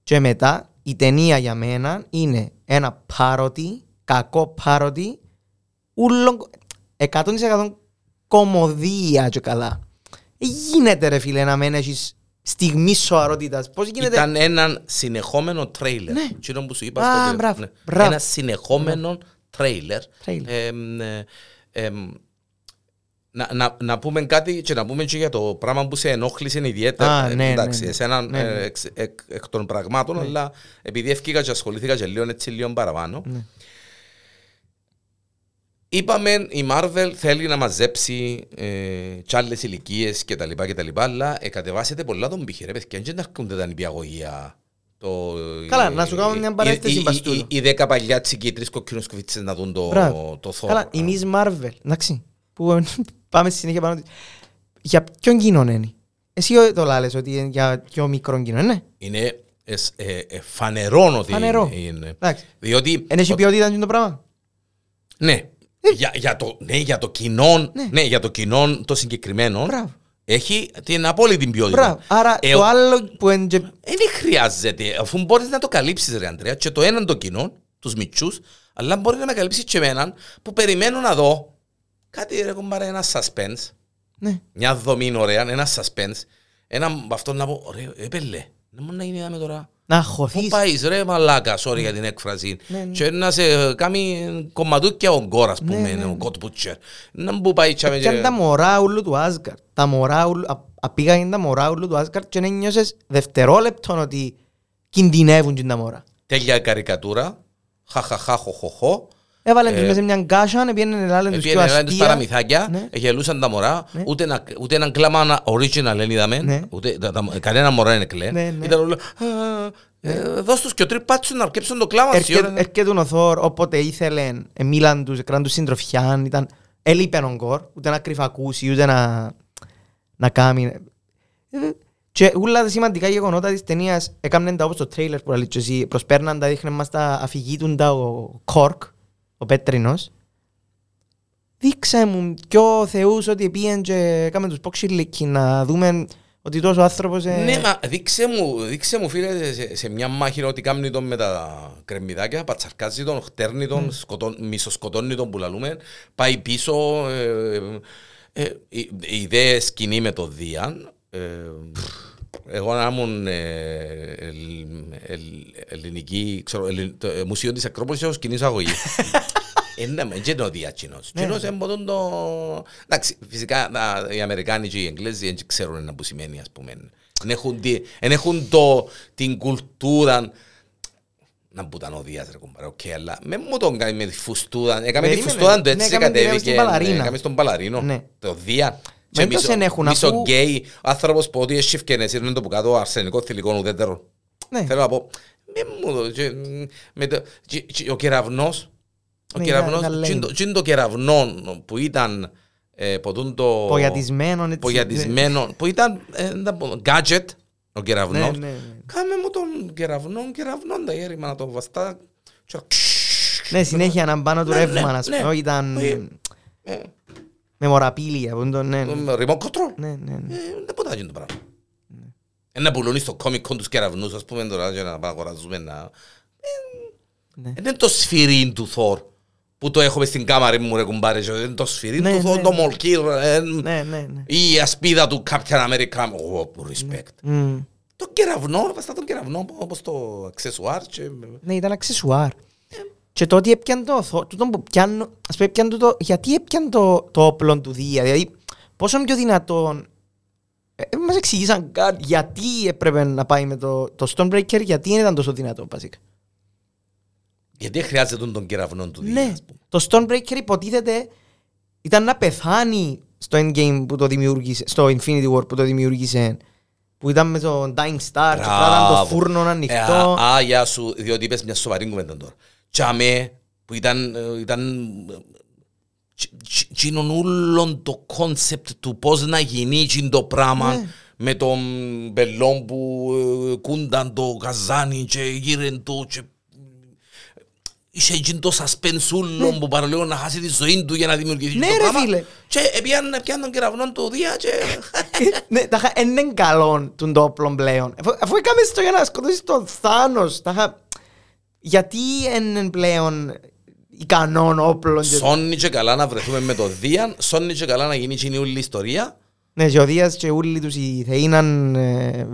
και μετά η ταινία για μένα είναι ένα πάροτι, κακό πάροτι, ούλον, 100% κομμωδία και καλά. Ε, Γίνεται ρε φίλε να μην έχεις στιγμή σοβαρότητας. Πώς γίνεται... ήταν έναν συνεχόμενο τρέιλερ. Ναι. Εκείνο που σου είπα Α, στο μπράβο, τέλος. μπράβο. Ένα συνεχόμενο τρέιλερ. Τρέιλερ. Εμ, ε, εμ, να, να, να πούμε κάτι και να πούμε και για το πράγμα που σε ενόχλησε ιδιαίτερα. Α, Ε, ναι, εντάξει, ναι, ναι. εσένα Ναι, ε, ναι. εξ, εκ, εκ των πραγμάτων, αλλά επειδή ευκήκα και ασχολήθηκα και λίγο έτσι λίγο παραπάνω. Ναι. Είπαμε η Marvel θέλει να μαζέψει ε, κι άλλες ηλικίες και τα λοιπά και τα λοιπά, αλλά ε, κατεβάσετε πολλά τον πύχη ρε παιδιά, και δεν αρκούνται τα νηπιαγωγεία. Το, Καλά, να σου κάνω μια παρένθεση οι- οι- μπαστούδο. οι- Οι δέκα παλιάτσικοι, οι τρεις κοκκίνους κουβίτσες να δουν το, Μπράβο. το Thor. Καλά, η Miss Marvel, εντάξει, που πάμε στη συνέχεια πάνω της. Για ποιον κοινό είναι; Εσύ το λάλες ότι είναι για πιο μικρό κοινό, ναι. Είναι εσ- ε, ε, φανερό ότι Φανερό. είναι. Εντάξει. Διότι, Εν έχει ποιότητα είναι το πράγμα; ναι, για, για, το, ναι, για το κοινό, Ναι. ναι. για το κοινό το συγκεκριμένο, Μπράβο. έχει την απόλυτη ποιότητα. Μπράβο. Άρα Ε, το ο- άλλο που είναι και- Δεν χρειάζεται, αφού μπορείς να το καλύψεις, ρε Αντρέα, και το έναν το κοινό, τους μυτσού, αλλά μπορεί να με καλύψεις και εμέναν που περιμένω να δω κάτι ρε κομπάρε, ένα suspense, Ναι. μια δομή ωραία, ένα suspense, ένα από αυτό να πω, ρε, έπελε, δεν μπορεί να γίνει είδαμε τώρα. Να Πού χωθείς. πάεις ρε μαλάκα, sorry για την έκφραση. Ναι, ναι. Και να σε κάνει κομματούκια ο γκόρ, ας Ναι, πούμε, ναι, ο ναι. Κότ Μπούτσερ. Να μου πάει τσάμε Και και... τα μωρά ούλου του Άσγαρτ. Τα μωρά ούλου, α- απήγαγαν τα μωρά ούλου του Άσγαρτ και να νιώσες δευτερόλεπτον ότι κινδυνεύουν και τα μωρά. Τέλεια καρικατούρα, χαχαχά, χοχοχό. Έβαλαν Ε, τους μέσα σε μια κάσα, πήγαινε λάλεν τους πιο Πήγαινε να τους αστεία. παραμυθάκια, Ναι. γελούσαν τα μωρά, Ναι. ούτε, ένα, ούτε έναν κλάμα original δεν είδαμε, Ναι. ούτε, τα, τα, κανένα μωρά είναι κλέ. Ναι, ναι. Ήταν όλο, «Α, Ε, Δώσ' τους και ο τρυπάτσου να αρκέψουν το κλάμα Έρχεται σιώνα. έρχεται ο Θόρ, όποτε ήθελε, ε, μίλαν τους, έκαναν τους συντροφιάν, ήταν, έλειπε ο Γκορ, ούτε να κρυφακούσει, ούτε να, να κάνει. Ε, Και όλα τα σημαντικά γεγονότα της ταινίας έκαναν τα όπως το τρέιλερ που λέει και εσύ, προσπέρναν τα, δείχνε μας τα αφηγήτουντα ο Κόρκ, ο Πέτρινος. Δείξε μου πιο θεούς ότι πήγαν και έκαμε τους πόξιλικοι να δούμε ότι τόσος άνθρωπος... ε, Ναι, μα δείξε μου, δείξε μου φίλε σε, σε μια μάχη ότι κάνει τον με τα κρεμμυδάκια, πατσαρκάζει τον, χτέρνει τον, σκοτών, μισοσκοτώνει τον που λαλούμε, πάει πίσω, ε, ε, ε, η, η ιδέα σκηνή με το Δίαν, ε, εγώ να ήμουν ε, ελ- ελ- ελληνική, ξέρω, ελλην- το, ε, μουσείο της Ακρόπολης έχω σκηνή αγωγή. Είναι με και είναι ο Διάτσινος. Ναι. Τσινός εμποδούν το... Εντάξει, φυσικά τα- οι Αμερικάνοι και οι Εγγλέζοι δεν ξέρουν να που σημαίνει, ας πούμε. Εν έχουν, τη- εν έχουν το, την κουλτούρα να που ήταν ο Δίας ρε κουμπάρε, οκ, αλλά με μου τον κάνει με τη φουστούδα. Έκαμε τη Περίμενε. φουστούδα του Ναι, έτσι έκαμε την- κατέβηκε. στον Παλαρίνα. ναι, Έκαμε στον Παλαρίνο. Ναι. Το Δία. Μα εντός εν έχουν, Μισο αφού- γκέι, άνθρωπος που ό,τι εσύφκαινε, σύρνε το που κάτω αρσενικό θηλυκό ουδέτερο. Ναι. Θέλω να πω, με μου το, και- με το- και- και ο κεραυνός, ο Ναι, κεραυνός, ήταν- ήταν τζιν το- τζιν το κεραυνό που ήταν ε, ποτούν το... Πογιατισμένο, έτσι. Πογιατισμένο, που ήταν ε, να πω, gadget, ο Ναι, κεραυνός. ναι, ναι. Κάμε μου τον κεραυνό, κεραυνό, τα έρημα να το βαστά. και να- Ναι, συνέχεια να πάνω του Ναι, ρεύμα, ναι, ας ναι. πούμε. Ήταν Ε, ε, με μοραπήλια. που το- Ναι, ναι. με remote control. Ναι, ναι, ναι. Ε, Δεν μπορεί να γίνει το πράγμα. Ε, Να πουλούν στο Comic Con τους κεραυνούς, ας πούμε, τώρα, για να πάμε αγοράζουμε να... Ναι. Δεν είναι το σφυρί του Θόρ που το έχουμε στην κάμαρη μου ρε κουμπάρε και είναι το σφυρί Ναι, του Θόρ, ναι, το ναι. Μολκύρ ε, Ναι, ναι, ναι. ή η ασπίδα του Captain America. Ω, respect. Μμ. Το κεραυνό, βαστά τον κεραυνό όπως το αξεσουάρ και... Ναι, ήταν αξεσουάρ. Και το ότι έπιαν το, θο- τούτο που πιάνω, ας πούμε, έπιαν τούτο, γιατί έπιαν το, το όπλο του Δία, δηλαδή πόσο πιο δυνατόν, ε, ε, μας εξηγήσαν καν γιατί έπρεπε να πάει με το, το Stonebreaker, γιατί δεν ήταν τόσο δυνατό βασικά. Γιατί χρειάζεται τον κεραυνό του Δία, Ναι, ας πούμε. το Stormbreaker υποτίθεται ήταν να πεθάνει στο Endgame που το δημιούργησε, στο Infinity War που το δημιούργησε, που ήταν με το Dying Star και κράταν το Μπράβο. φούρνο Ε, ανοιχτό. α, α, γεια σου, διότι είπες μια σοβαρή κουβέντα τώρα. Τσάμε, που ήταν, ε, ήταν τσίνον ούλον το concept του πώς να γίνει τσιν το πράγμα Ναι. με τον μπελόν που ε, κούνταν το καζάνι και γύρεν το και Είχε εκείνο το σασπενσούλο που παραλίγο να χάσει τη ζωή του για να δημιουργήσει Ναι, το ρε, πράγμα. φίλε. Και έπιαν έπιαν τον κεραυνό του Δία και... ναι, τα είχα- εν είναι καλό τον το όπλο πλέον. Αφού, αφού έκαμες στο για να σκοτώσεις τον Θάνος, τα είχα... Γιατί είναι πλέον ικανόν όπλο. και- Σώνει και καλά να βρεθούμε με το Δία, σώνει και καλά να γίνει εκείνη όλη η ιστορία. Ναι, και ο Δίας και όλοι τους οι θεοί ήταν... ε,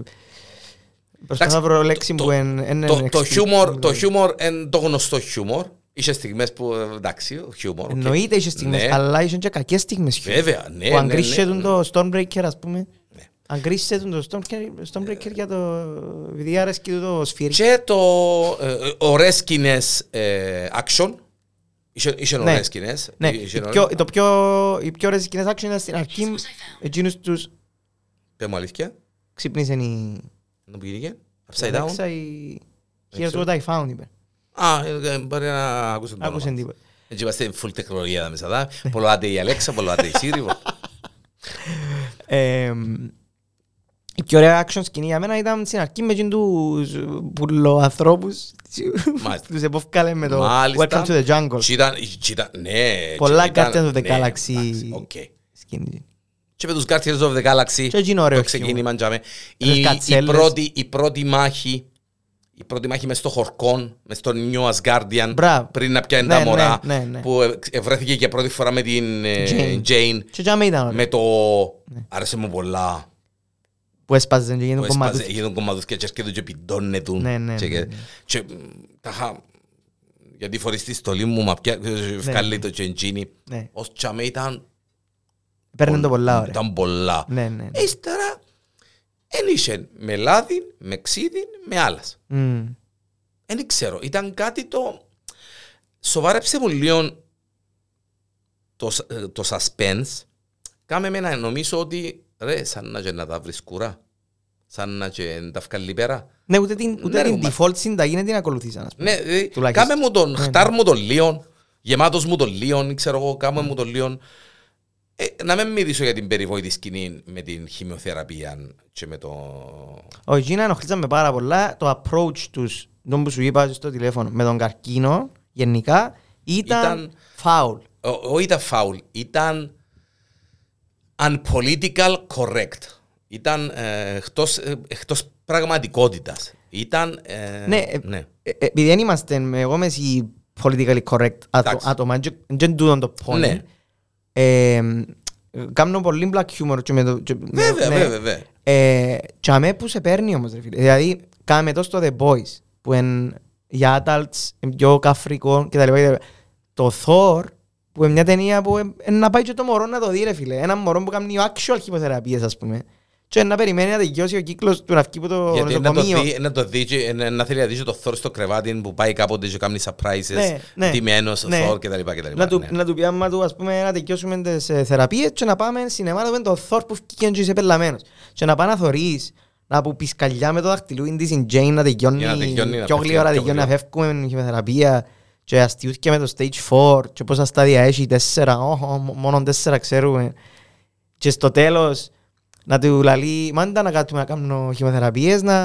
Προσπαθώ να βρω λέξη το- που εν- εν- Το, εν το explicit. χιούμορ, το χιούμορ είναι το γνωστό χιούμορ. Είχε στιγμές που, ε, εντάξει, ο χιούμορ. οκ. Εννοείται είχε στιγμές, Ναι. αλλά είχε και κακές στιγμές. Βέβαια, ναι, Που ναι, αγκρίσσε ναι. τον το Stormbreaker, ας πούμε. Ναι. Αγκρίσσε τον το Stormbreaker- Stormbreaker για το... Επειδή άρεσκε του το σφύρι. Και το ε, ε, ωραίες σκηνές ε, action. Είχε, είχε Ναι. ωραίες σκηνές. Ναι, Είχε οι ωραίες- πιο, το πιο, οι πιο ωραίες σκηνές action ήταν στην αρχή εκείνους τους Πες μου αλήθεια. ξύπνησαν οι... Να που γίνηκε. Upside down. Alexa, οι... Δεν Here's ξέρω. what I found, είπε. Α, ε, ε, μπορεί να ακούσουν το Άκουσαν όνομα. τίποτα. Έτσι είμαστε full τεχνολογία εδώ μέσα. δα. Πολλοάτε η Alexa, πολλοάτε η Siri. Εμ, Η πιο ωραία action σκηνή για μένα ήταν στην αρχή με εκείνους τους πουλοανθρώπους Μάλιστα. τους επόφκαλε με το Μάλιστα. Welcome to the jungle Και ήταν- και ήταν- Ναι. Πολλά και ήταν- Guardians of the ναι, Galaxy. εντάξει, οκ. σκηνή. Και με τους Guardians of the Galaxy Και εκείνο ωραίο το ξεκίνημα τζάμε. Με τις Η, η, κατσέλες. πρώτη, η πρώτη μάχη η πρώτη μάχη μες στο χωρκόν, μες στο New Asgard, Μπράβο. πριν να πιάνει Ναι, τα ναι, μωρά, ναι, ναι. που ε, ευρέθηκε για πρώτη φορά με την ε, Jane. Jane, Και για μένα ήταν ωραίο. με το... Άρεσε μου πολλά. Που έσπαζες και που γίνουν έσπαζε, κομμάτους. Γίνουν κομμάτους και έρχεται και πιντώνε του. Ναι, ναι, Και- ναι, ναι. και, μ, τα είχα... Γιατί φορείς τη στολή μου, μα πια, βγάλει ναι. το τσεντζίνι. Ναι. Ως τσάμε ήταν... Παίρνουν το πολλά ωραία. Ήταν πολλά. Ναι, ναι. ναι. Ύστερα, εν είχε με λάδι, με ξύδι, με άλλας. Μμ. Δεν ξέρω, ήταν κάτι το... Σοβάρεψε μου λίγο το, σ- ε, το suspense. Κάμε με να νομίζω ότι ρε, σαν να και να τα βρεις κουρά. Σαν να και να τα βγάλει πέρα. Ναι, ούτε την, ούτε Ναι, την ρε, default συνταγή δεν την ακολουθήσαν. ας πούμε. Ναι, ε, Τουλάχιστον. κάμε μου τον, Ναι, χτάρ μου τον Λίον, γεμάτος μου τον Λίον, ξέρω εγώ, κάμε μου τον Λίον. Ε, να μην μιλήσω για την περιβόητη σκηνή με την χημειοθεραπεία και με το... Ο Γίνα ενοχλήσαμε πάρα πολλά. Το approach τους, τον που σου είπα στο τηλέφωνο, με τον καρκίνο, γενικά, ήταν, Ήταν- foul. Ο- Όχι ήταν φάουλ, ήταν unpolitical correct. Ήταν ε, εκτός, ε, εκτός πραγματικότητας. Ήταν... ε, Ναι, ε, ναι. Ε, ε, επειδή δεν είμαστε με, εγώ με εσύ politically correct άτο- Εντάξει. άτομα, δεν δεν τούτον το point. Ναι. Ε, κάνω πολύ black humor και με το... και με- Βέβαια, ναι. βέβαια, βέβαια. Ε, και αμέ που σε παίρνει όμως ρε φίλε. Δηλαδή, κάμε το στο The Boys, που είναι για adults, είναι πιο καφρικό κτλ. κτλ. Το Thor, που είναι μια ταινία που ε, ε, να πάει και το μωρό να το δει ρε φίλε. Ένα μωρό που κάνει actual χημοθεραπείες ας πούμε. Και να περιμένει να τελειώσει ο κύκλος του να βγει από το Γιατί να το, νοσοκομείο. δει, να το δει και να, να θέλει να δει και το Thor στο κρεβάτι που πάει κάποτε και κάνει surprises, Ναι, ναι. ντυμένος ο Ναι. Thor κτλ. κτλ. Να του, ναι. να του πει άμα του ας πούμε να τελειώσουμε τις ε, θεραπείες και να πάμε σινεμά να δούμε το Thor που βγήκε και είσαι πελαμένος. Και να πάει να θωρείς, να που πισκαλιά με το δαχτυλούιν της η Jane να τελειώνει, Για να τελειώνει, να πιο πέφτει γλύωρα πιο τελειώνει, να γλύωρα. φεύγουμε με χημεθεραπεία και αστιούθηκε με το stage 4 και πόσα στάδια έχει, τέσσερα, όχο, μόνο τέσσερα ξέρουμε. Και στο τέλος να του λαλεί, μάντα να κάτσουμε να κάνω χημεθεραπείες, να,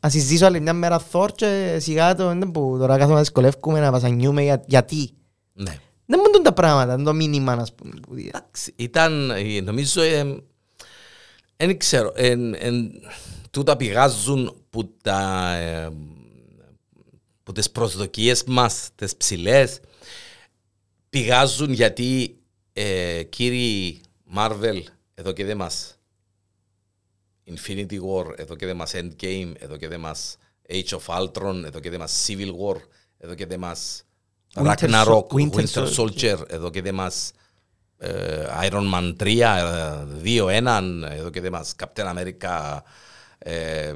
να συζήσω άλλη μια μέρα Thor και σιγά το, δεν που τώρα κάθομαι να δυσκολεύκουμε, να βασανιούμε για, γιατί. Ναι. Δεν μπορούν τα πράγματα, είναι το μήνυμα, ας πούμε. που δίδα. Εντάξει, ήταν, ε, νομίζω, δεν ξέρω, εν, εν, τούτα πηγάζουν που, τα, ε, που τις προσδοκίες μας, τις ψηλές, πηγάζουν γιατί ε, κύριοι Marvel εδώ και δεν μας Infinity War, εδώ και δεν μας Endgame, εδώ και δεν μας Age of Ultron, εδώ και δεν μας Civil War, εδώ και δεν μας Winter Ragnarok, Sol- Winter Winter Soldier. Soldier, εδώ και δεν μας ε, Iron Man 3, 2-1, εδώ και δεν μας Captain America, ε,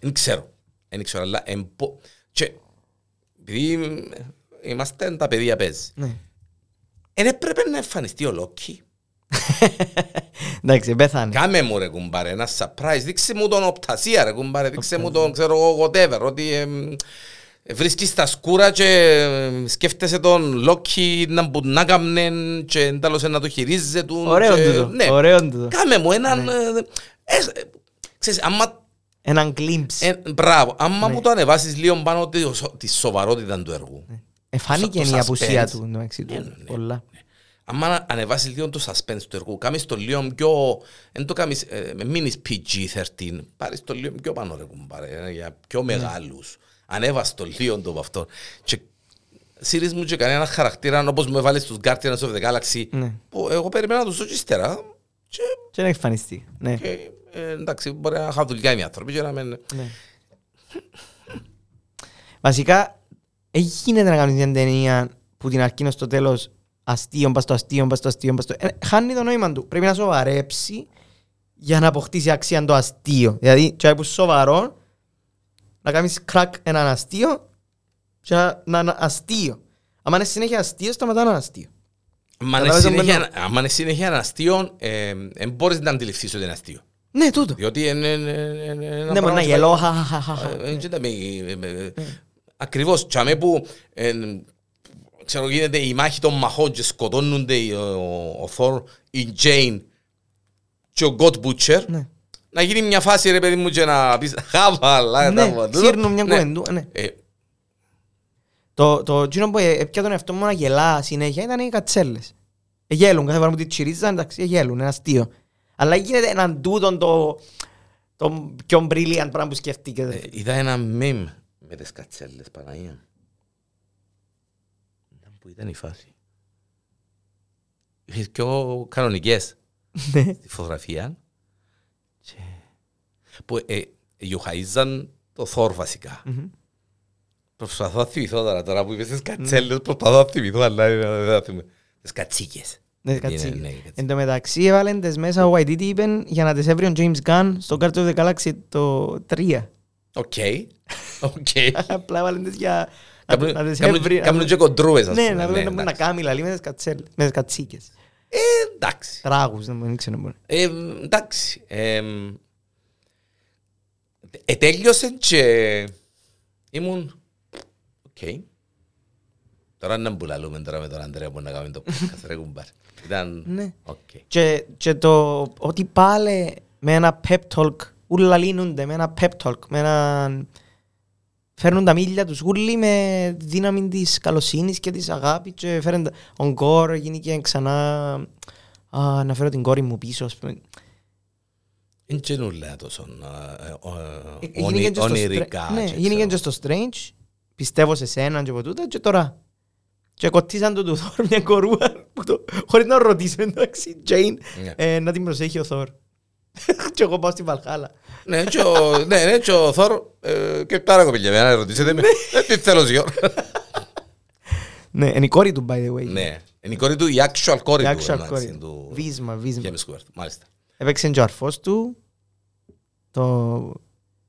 δεν ξέρω, δεν ξέρω, αλλά εμπο... και επειδή είμαστε τα παιδιά παίζει, Ναι. δεν έπρεπε να εμφανιστεί ο Λόκι. Εντάξει, πέθανε. Κάμε μου ρε κουμπάρε ένα surprise, δείξε μου τον οπτασία ρε κουμπάρε, δείξε μου τον ξέρω εγώ whatever, ότι εμ, βρίσκεις τα σκούρα και εμ, σκέφτεσαι τον Λόκι να μπου να κάμνεν και τέλος να το χειρίζεται. Ωραίο και- τούτο, Ναι, ωραίο τούτο. κάμε μου έναν... ε, ε, ε, Ξέρεις, άμα Έναν glimpse. ε, μπράβο, άμα Ναι. μου το ανεβάσεις λίγο πάνω τη, τη σοβαρότητα του έργου. Εφάνηκε το η απουσία suspense. του, εντάξει, του, Ναι, ναι, ναι. πολλά. Άμα ανεβάσεις λίγο το suspense του έργου, κάνεις το λίγο πιο... Εν το κάνεις, ε, με μείνεις PG-13, πάρεις το λίγο πιο πάνω ρε κουμπάρε, ε, για πιο Ναι. μεγάλους. Ανέβας το λίγο το από αυτό. Και σύρεις μου και κανένα χαρακτήρα όπως μου έβαλες τους Guardians of the Galaxy, Ναι. που εγώ περιμένα να τους δω και ύστερα. Και, Και να εμφανιστεί. Ναι. και, ε, εντάξει, μπορεί να είχα δουλειά οι άνθρωποι και να μην... Ναι. Βασικά, δεν γίνεται να κάνεις μια ταινία που την αρχή στο τέλος αστείο, πας στο αστείο, πας στο αστείο, πας στο... Ε, χάνει το νόημα του. Πρέπει να σοβαρέψει για να αποκτήσει αξία το αστείο. Δηλαδή, και που σοβαρό, να κάνεις κρακ έναν αστείο και να να είναι αστείο. Αν είναι συνέχεια αστείο, σταματά να είναι αστείο. Αν είναι Καταλάβεις τι συνέχεια- άμα είναι συνέχεια ένα αστείο, ε, δεν μπορείς να αντιληφθείς ότι είναι αστείο. Ναι, τούτο. Διότι είναι είναι- είναι- είναι ένα Ναι, μπορεί πράγμα να και γελώ, πάει- χα, χα, χα, χα. Ε, δεν τα με- με- Ακριβώς, τσάμε που ε, ξέρω γίνεται η μάχη των μαχών και σκοτώνονται οι- ο, ο Θόρ, η Τζέιν και ο Γκότ Μπούτσερ Ναι. να γίνει μια φάση ρε παιδί μου και να πεις χαβαλά Ναι, σύρνουν μια κουβέντα, ναι. Ε, Το, το εκείνο που έπια τον εαυτό μου να γελά συνέχεια ήταν οι κατσέλες. Ε, Γέλουν, κάθε φορά που τη τσιρίζαν, εντάξει, ε, γέλουν, είναι αστείο. Αλλά γίνεται έναν τούτον το, το πιο brilliant πράγμα που σκεφτήκες. Ε, Είδα ένα meme με τις κατσέλες Παναγία. Να Που ήταν η φάση. Είχες πιο κανονικές Ναι. στη φωτογραφία. Και... Που ε, γιουχαΐζαν το Θόρ βασικά. Μμμ. Προσπαθώ να θυμηθώ τώρα, τώρα που είπες τις κατσέλες, προσπαθώ να θυμηθώ, αλλά ε, δεν θα θυμηθώ. Τις κατσίκες. Ναι, Είναι, κατσί. ναι, κατσίκες. Εν τω μεταξύ έβαλαν τις μέσα ο Waititi είπεν για να τις έβρει ο James Gunn στο Guardians of the Galaxy το 3. Οκ. Οκ. Απλά έβαλαν τις για Κάμουν- να τις κάμουν- έβρει. Κάμουν και κοντρούες, ας Ναι, πούμε. να βρουν να μπορεί να εντάξει. κάνει λαλή με τις κατσέλ- με τις κατσίκες. Ε, εντάξει. Τράγους, δεν μπορεί, δεν ξέρω μπορεί. Ε, εντάξει. Ε, Ετέλειωσε και ήμουν... Οκ. Τώρα να μπουλαλούμε τώρα με τον Αντρέα που να κάνουμε το podcast, ρε κουμπάρ. Ήταν... Ναι. Οκ. Και, και το ότι πάλι με ένα pep talk, ούλα λύνονται με ένα pep talk, με ένα... Φέρνουν τα μίλια τους ούλοι με δύναμη της καλοσύνης και της αγάπης και φέρνουν τα... Ο Γκόρ γίνηκε ξανά... Α, να φέρω την κόρη μου πίσω, ας πούμε. Είναι και νουλά τόσο ε, Ε, ε, γίνηκε ονει- και στο ονειρικά. Str- Ναι, και γίνηκε ξέρω. και στο Strange. Πιστεύω σε σένα και από τούτα και τώρα. Και κοτίσαν του του Θόρ μια κορούα που το, χωρίς να ρωτήσω εντάξει, Τζέιν, Ναι. ε, να την προσέχει ο Θόρ. και εγώ πάω στη Βαλχάλα. Ναι, και ο- ναι, ναι, και ο Θόρ, ε, και τώρα κοπηλιά, να ρωτήσετε με, Ε, τι θέλω ζυγό. Ναι, είναι η κόρη του, by the way. Ναι, είναι η κόρη του, η actual κόρη Η του. actual εντάξει, κόρη. του Βίσμα, βίσμα. James Stewart, μάλιστα. Έπαιξε και ο αρφός του, το,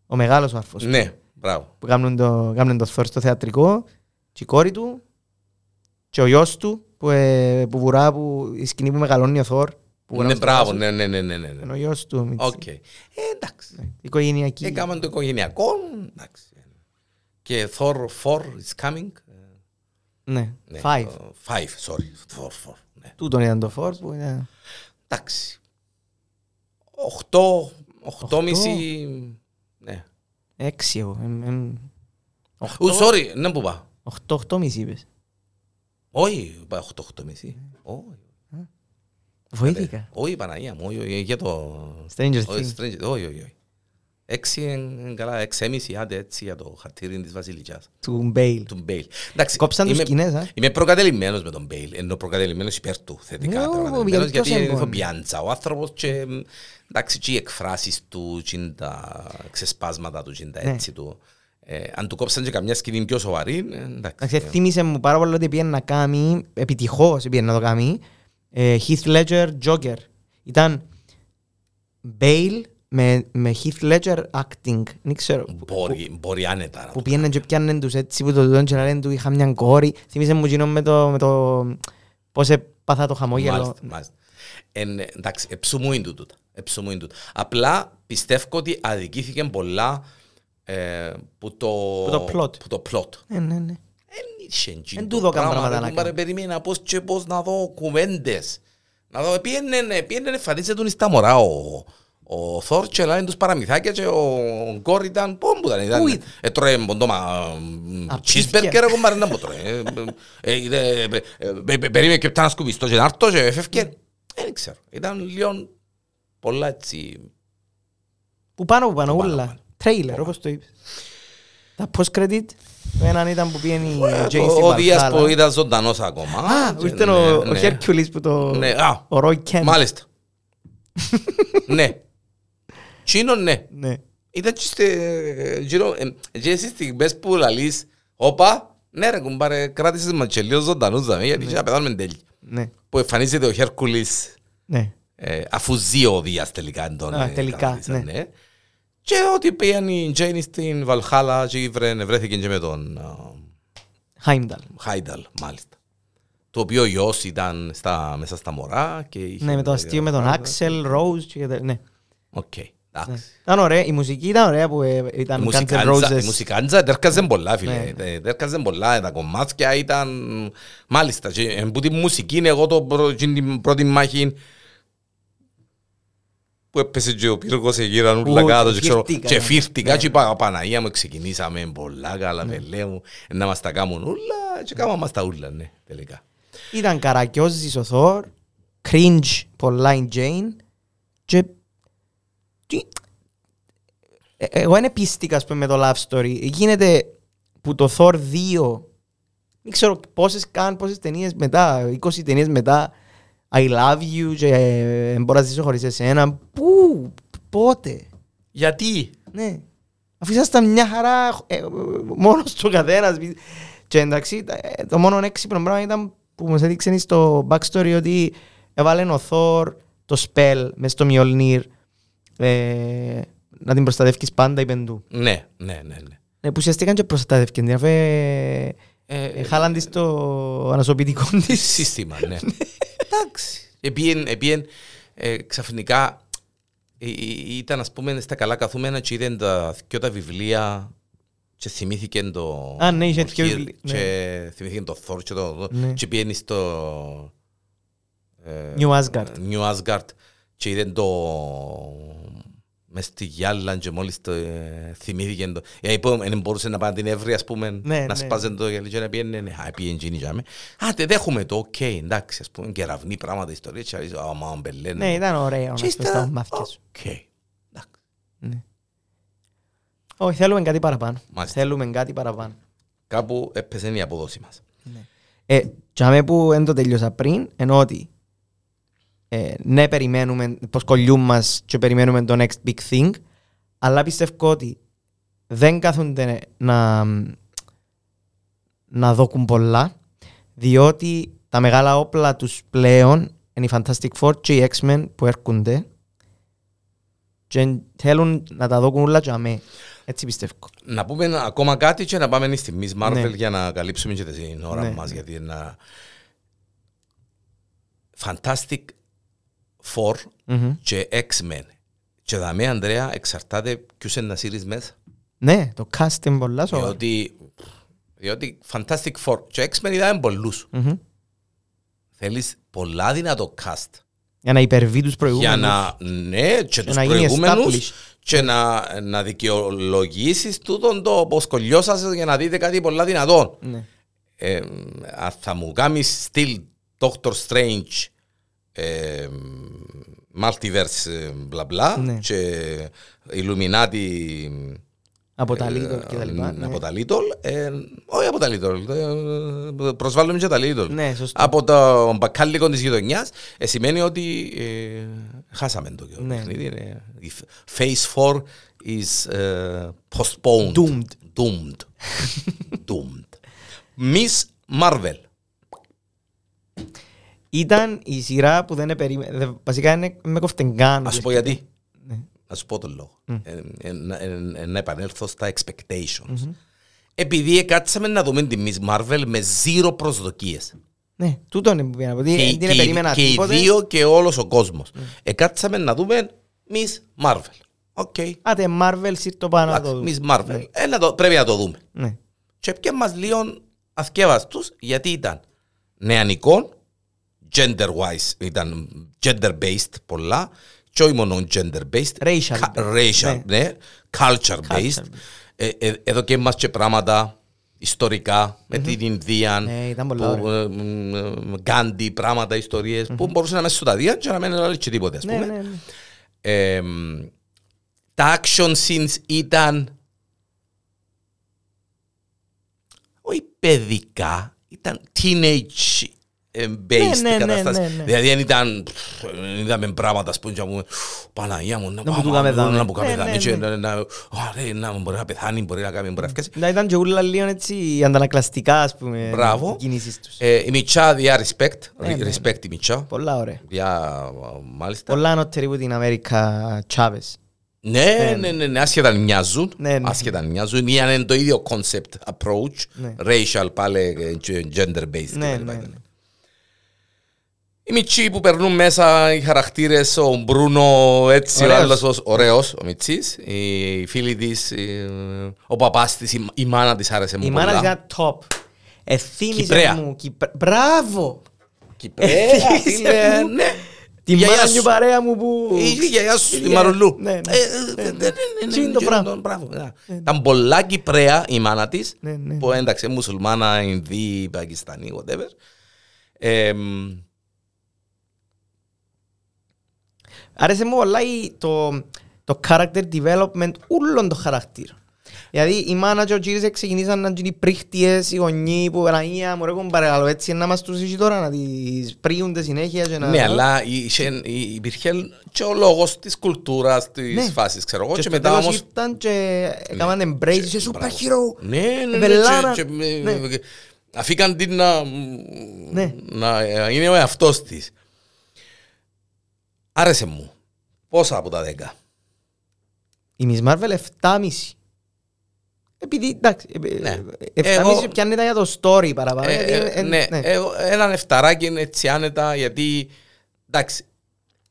ο μεγάλος ο αρφός του, Ναι, μπράβο. που κάνουν το, κάνουν το Θόρ στο θεατρικό, και η κόρη του, και ο γιος του, που, ε, που βουρά, που, η σκηνή που μεγαλώνει ο Θόρ. που βουρά Ναι, στο μπράβο, δάσος. ναι, ναι, ναι, ναι, ναι. Είναι ναι. ο γιος του. με τις- Οκ. Ε, εντάξει. Οικογενειακή. Έκαναν το οικογενειακό, εντάξει. Και Thor 4 is coming. Ναι, Ναι, five. το- Five, sorry. Thor 4, ναι. Τούτον ήταν το four που ήταν... Εντάξει. Οχτώ, οχτώμιση, ναι. Έξι εγώ. εμ, εμ, Ου, Οχτώ, sorry, ναι που είπα. οχτώ, οχτώμιση είπες. Όχι, είπα οχτώ, οχτώμιση. Όχι. Βοήθηκα. Όχι, Παναγία μου, όχι, όχι, για το... Stranger όχι, Things. Stranger- Όχι, όχι, όχι. Έξι είναι καλά, εξίμιση, άντε έτσι για το χατήρι της Βασιλικιάς. Του Μπέιλ. Του Μπέιλ. Εντάξει, Κόψαν τους είμαι- σκηνές, α. Είμαι προκατειλημμένος με τον Μπέιλ, ενώ προκατειλημμένος υπέρ του, θετικά Ναι, ο- προκατειλημμένος, γιατί γιατί ποιος είναι έμπον. ηθοποιάντσα. Ο άνθρωπος και, μ, εντάξει, και οι εκφράσεις του, και είναι τα ξεσπάσματα του, και είναι τα Ναι. έτσι του. Ε, αν του κόψαν και καμιά σκηνή πιο σοβαρή, ε, εντάξει. Εντάξει, θύμισε μου πάρα πολύ ότι πήγαινε να κάνει, επιτυχώς πήγαινε να το κάνει, ε, Heath Ledger Joker. Ήταν Bale με, με Heath Ledger acting. Δεν ξέρω. που- Μπορεί, μπορεί άνετα. να Που το πήγαινε και πιάνε τους έτσι που το δουν και να λένε του είχα μια κόρη. Θύμισε μου εκείνο με το, με το πώς έπαθα το χαμόγελο. Μάλιστα, μάλιστα. Εν, εντάξει, εψουμούιν του τούτα. Εψουμούιν τούτα. Απλά πιστεύω ότι αδικήθηκε πολλά ε, που το, Που το plot. Που το plot. Ναι, ναι, ναι. Εν είχε εκείνο Εν το τούτο κάνω πράγμα, πράγματα ρε, να κουμπάρε, κάνω. Περίμενα πώς και πώς να δω κουβέντες. Να δω, πήγαινε, πήγαινε εμφανίζεται τον στα μωρά ο, ο Θόρ και λένε τους παραμυθάκια και ο Γκόρ ήταν, πού που ήταν, ήταν, Πού ήταν; έτρωε μποντόμα Απίθκια. cheeseburger, εγώ μάρε να μου τρώε. Ε, ε, ε, ε, ε, ε, Περίμενε και πτά να σκουβιστώ και να έρθω και έφευκε. Δεν ξέρω, ήταν λίγο πολλά έτσι. Που πάνω που πάνω Που πάνω, όλα. Πάνω. Τρέιλερ όπως το είπες. Τα post-credit. Το έναν ήταν που πήγαινε η Jay Ο- στη Ο Δίας Βαλχάλα. που ήταν ζωντανός ακόμα. Α, Και ήρθε ναι, ο- ο ναι. Χέρκιουλης που το... Ναι, α, Ο Ρόι Κέντ. Μάλιστα. ναι. Τσίνο, ναι. Ναι. Ήταν και στε, γύρω, ε, και εσείς στιγμές που λαλείς, όπα, ναι ρε κουμπάρε, κράτησες μας και λίγο ζωντανούς δαμε, γιατί και να πεθάνουμε τέλει. Ναι. Που εμφανίζεται ο Χέρκουλης, Ναι. ε, αφού ζει ο Δίας τελικά εν τον Α, ε, τελικά, καταδίσαν, ναι. Και ότι πήγαν η Τζέινι στην Βαλχάλα και βρε- βρέθηκε και με τον α, Χάιμνταλ. Χάιμνταλ, μάλιστα. Το οποίο ο γιος ήταν στα, μέσα στα μωρά και είχε... Ναι, με το αστείο με τον Άξελ, Ρόουζ και τε- ναι. Οκ, εντάξει. Ήταν ωραία. Η μουσική ήταν ωραία που ε, Η ήταν Guns N' μουσικάντζα, η Roses. μουσικάντζα τέρκαζε πολλά φίλε, Ναι. Τε- τέρκαζε πολλά, τα κομμάτια ήταν, μάλιστα, και εν που τη μουσική είναι εγώ το πρω- εκείνη την πρώτη μάχη που έπεσε και ο πύργος γύρω ούλα Που κάτω και ξέρω, φύρτηκα, και ναι. φύρτηκα Ναι. και είπα Παναγία μου ξεκινήσαμε πολλά καλά πελέ μου να μας τα κάνουν ούλα και κάναμε μας τα ούλα ναι τελικά. Ήταν καρακιόζης ο Θόρ, cringe πολλά η Τζέιν και... τι- Ε, Εγώ δεν πίστηκα ας πούμε, με το love story. Γίνεται που το Thor 2 δεν ξέρω πόσες καν, πόσες ταινίες μετά, 20 ταινίες μετά I love you και ε, «Δεν μπορώ να ζήσω χωρίς εσένα. Πού, πότε, Γιατί; ναι. Αφού ήσασταν μια χαρά ε, μόνος του καθένας. Και εντάξει, τα- ε, το μόνο έξυπνο πράγμα ήταν που μας έδειξε στο backstory ότι έβαλε ο Θόρ το spell μες στο Mjolnir ε, να την προστατεύεις πάντα είπεν του. Ναι, ναι, ναι, ναι. Ε, που ουσιαστικά και προστατεύκε την αφού ε, Ε, ε, χάλαν της το ανασωπητικό της. σύστημα, ναι. Εντάξει. Επίεν, επίεν, ε, ξαφνικά ε, ε, ήταν ας πούμε στα καλά καθούμενα και είδε τα δυο τα βιβλία και θυμήθηκε το... Α, ναι, είχε το δυο Hir- βιβλία, Και θυμήθηκε το Thor και το... Ναι. Και πήγαινε στο... ε, New Asgard. New Asgard και είδε το... Μες στη γυάλα και μόλις το ε, θυμήθηκε το... Ε, είπε, δεν μπορούσε να πάει την Εύρη, ας πούμε, Ναι, να ναι. σπάζε το γυαλί και να πήγαινε, ναι, α, πήγαινε εκείνη για μέ. Α, τε δέχομαι το, οκ, εντάξει, ας πούμε, κεραυνή πράγματα, ιστορία, και αρέσει, α, μα, μπελένε. Ναι, ήταν ωραίο να Και σπες τα ύστερα, μάθηκια σου. οκ, εντάξει. Ναι. Όχι, θέλουμε κάτι παραπάνω. Μάλιστα. Θέλουμε κάτι παραπάνω. Κάπου έπεσε η απόδοση μας. Ε, τζάμε που δεν το τελειώσα πριν, ενώ ότι ε, ναι, περιμένουμε πως κολλιούν μας και περιμένουμε το next big thing, αλλά πιστεύω ότι δεν κάθονται να, να δώκουν πολλά, διότι τα μεγάλα όπλα τους πλέον είναι οι Fantastic Four και οι X-Men που έρχονται και θέλουν να τα δώκουν όλα τζάμε. Έτσι πιστεύω. Να πούμε ένα- ακόμα κάτι και να πάμε στη Miss Marvel Ναι. για να καλύψουμε και την ώρα Ναι. μας, γιατί είναι Fantastic Four Μμμ. και X-Men. Και δαμέ, Ανδρέα, εξαρτάται ποιος είναι να σύρεις μέσα. Ναι, το cast είναι πολλά σοβαρό. Διότι, διότι Fantastic Four και X-Men είδαμε πολλούς. Μμμ. Θέλεις πολλά δυνατό cast. Για να υπερβεί τους Για προηγούμενους. να, ναι, και τους να γίνει προηγούμενους established. και να, να δικαιολογήσεις τούτον το πως κολλιώσασαι για να δείτε κάτι πολλά δυνατόν. Ναι. Ε, αν θα μου κάνεις στυλ Doctor Strange ε, Multiverse ε, μπλα μπλα Ναι. και Illuminati Από Ε, τα Lidl και τα λοιπά. ναι. από τα Lidl ε, όχι από τα Lidl ε, προσβάλλουμε και τα Lidl Ναι, σωστό. από το μπακάλικο της γειτονιάς ε, σημαίνει ότι ε, χάσαμε το Ναι. παιχνίδι είναι- η Phase 4 is ε, postponed Doomed. Doomed. Doomed. Miss Marvel. Ήταν η σειρά που δεν περίμενε. Βασικά είναι με κοφτεγκάν. Ας σου πω γιατί. Ναι. Να σου πω τον λόγο. Ε, ε, να- ε, ε, Να επανέλθω στα expectations. Επειδή κάτσαμε να δούμε τη Miss Marvel με zero προσδοκίες. Ναι, τούτο είναι που πήγα να πω. ότι Και, Δεν την και, περίμενα και οι τίποτε. δύο και όλος ο κόσμος. Εκάτσαμε να δούμε Miss Marvel. OK. Άτε, Marvel σύρτο πάνω να το Εντάξει, δούμε. Miss Marvel. Ε, να το- Πρέπει να το δούμε. Ναι. Και πια μας λίγο αθκιάβαστους γιατί ήταν νεανικό, gender-wise, ήταν gender-based πολλά και όχι μόνο gender-based, Racial. κα- racial, ναι, culture-based. Ε, ε, εδώ και μας και πράγματα ιστορικά με την Ινδία, Ναι, ήταν πολλά που, ε, μ, ε, Γκάντι, πράγματα, ιστορίες που μπορούσαν να μέσα στο ταδία και να μην έλεγε και τίποτε ας Ναι, πούμε. ναι, ναι. Ε, τα action scenes ήταν όχι παιδικά, ήταν teenage ε, based Ναι, ναι, ναι, κατάσταση. ναι, ναι. Δηλαδή δεν ήταν, πφ, δεν είδαμε πράγματα ας πούμε και να πούμε Παναγία μου, να Να μου του κάμε δάμε». να μου κάμε Ναι, δάμε ναι, και ναι. να- να- «Α, ρε, να μπορεί να πεθάνει, μπορεί να κάνει, μπορεί να φκέσει. Να ήταν και ούλα λίγο έτσι αντανακλαστικά, ας πούμε, Μπράβο. οι κινήσεις τους. Ε, Η Μιτσά διά respect, Ναι, ναι. respect η Μιτσά. Πολλά ωραία. Διά, μάλιστα. Πολλά ανώτερη από την Αμέρικα Τσάβες. Ναι, ναι, ναι, ναι, άσχετα αν μοιάζουν, Ναι, ναι. άσχετα αν μοιάζουν, είναι το ίδιο concept approach, Ναι. racial πάλι ε, και gender-based. Ναι, κτλ. ναι, ναι. Οι Μιτσί που περνούν μέσα, οι χαρακτήρες, ο Μπρούνο έτσι, ο Ωραίος. άλλος ως- ωραίος, ο Μιτσής, οι φίλοι της, η- ο παπάς της, η- η μάνα της άρεσε μου Η μάνα της πολλά. ήταν top. Εθύμισε Κυπρέα. μου. Κυπρ- Μπράβο! Κυπρέα, Εθύμισε φίλε, μου. ναι. Τη Η γιαγιά μάνα σου. και παρέα μου που... Η γιαγιά σου στη Ναι, Μαρουλού. ναι, ναι. Ε, ε, Ναι, ναι, ναι, ναι, Τι είναι ναι, το ναι, πράγμα. ναι, μπράβο, ναι. Ήταν πολλά Κυπρέα η μάνα της, Ναι, ναι. που εντάξει, μουσουλμάνα, Ινδί, Πακιστανή, whatever. Ε, μ, Άρεσε μου πολλά η- το, το character development όλων των χαρακτήρων. Δηλαδή οι μάνα και ο κύρις ξεκινήσαν να γίνουν πρίχτιες, οι γονείς που Παναγία μου ρέκουν παρελαλό έτσι να μας τους είσαι τώρα να τις πρίονται συνέχεια και να... Ναι, αλλά είχε- υπήρχε και ο λόγος της κουλτούρας, της Ναι. φάσης, ξέρω εγώ, και και στο μετά τέλος όμως... ήρθαν και έκαναν embrace και super Μπράβο. hero. Ναι, ναι, ναι, Βελάνα. και- και- Ναι. ε, αφήκαν την να, Ναι. να ε, είναι ο εαυτός της. Άρεσε μου. Πόσα από τα δέκα; Η Miss Marvel 7,5. Επειδή, εντάξει, ε, Ναι. ε, 7,5 Εγώ- πιάνει τα για το story παραπάνω. Ε, γιατί, ε, ε, ναι, ναι. εγώ έναν εφταράκι έτσι άνετα γιατί εντάξει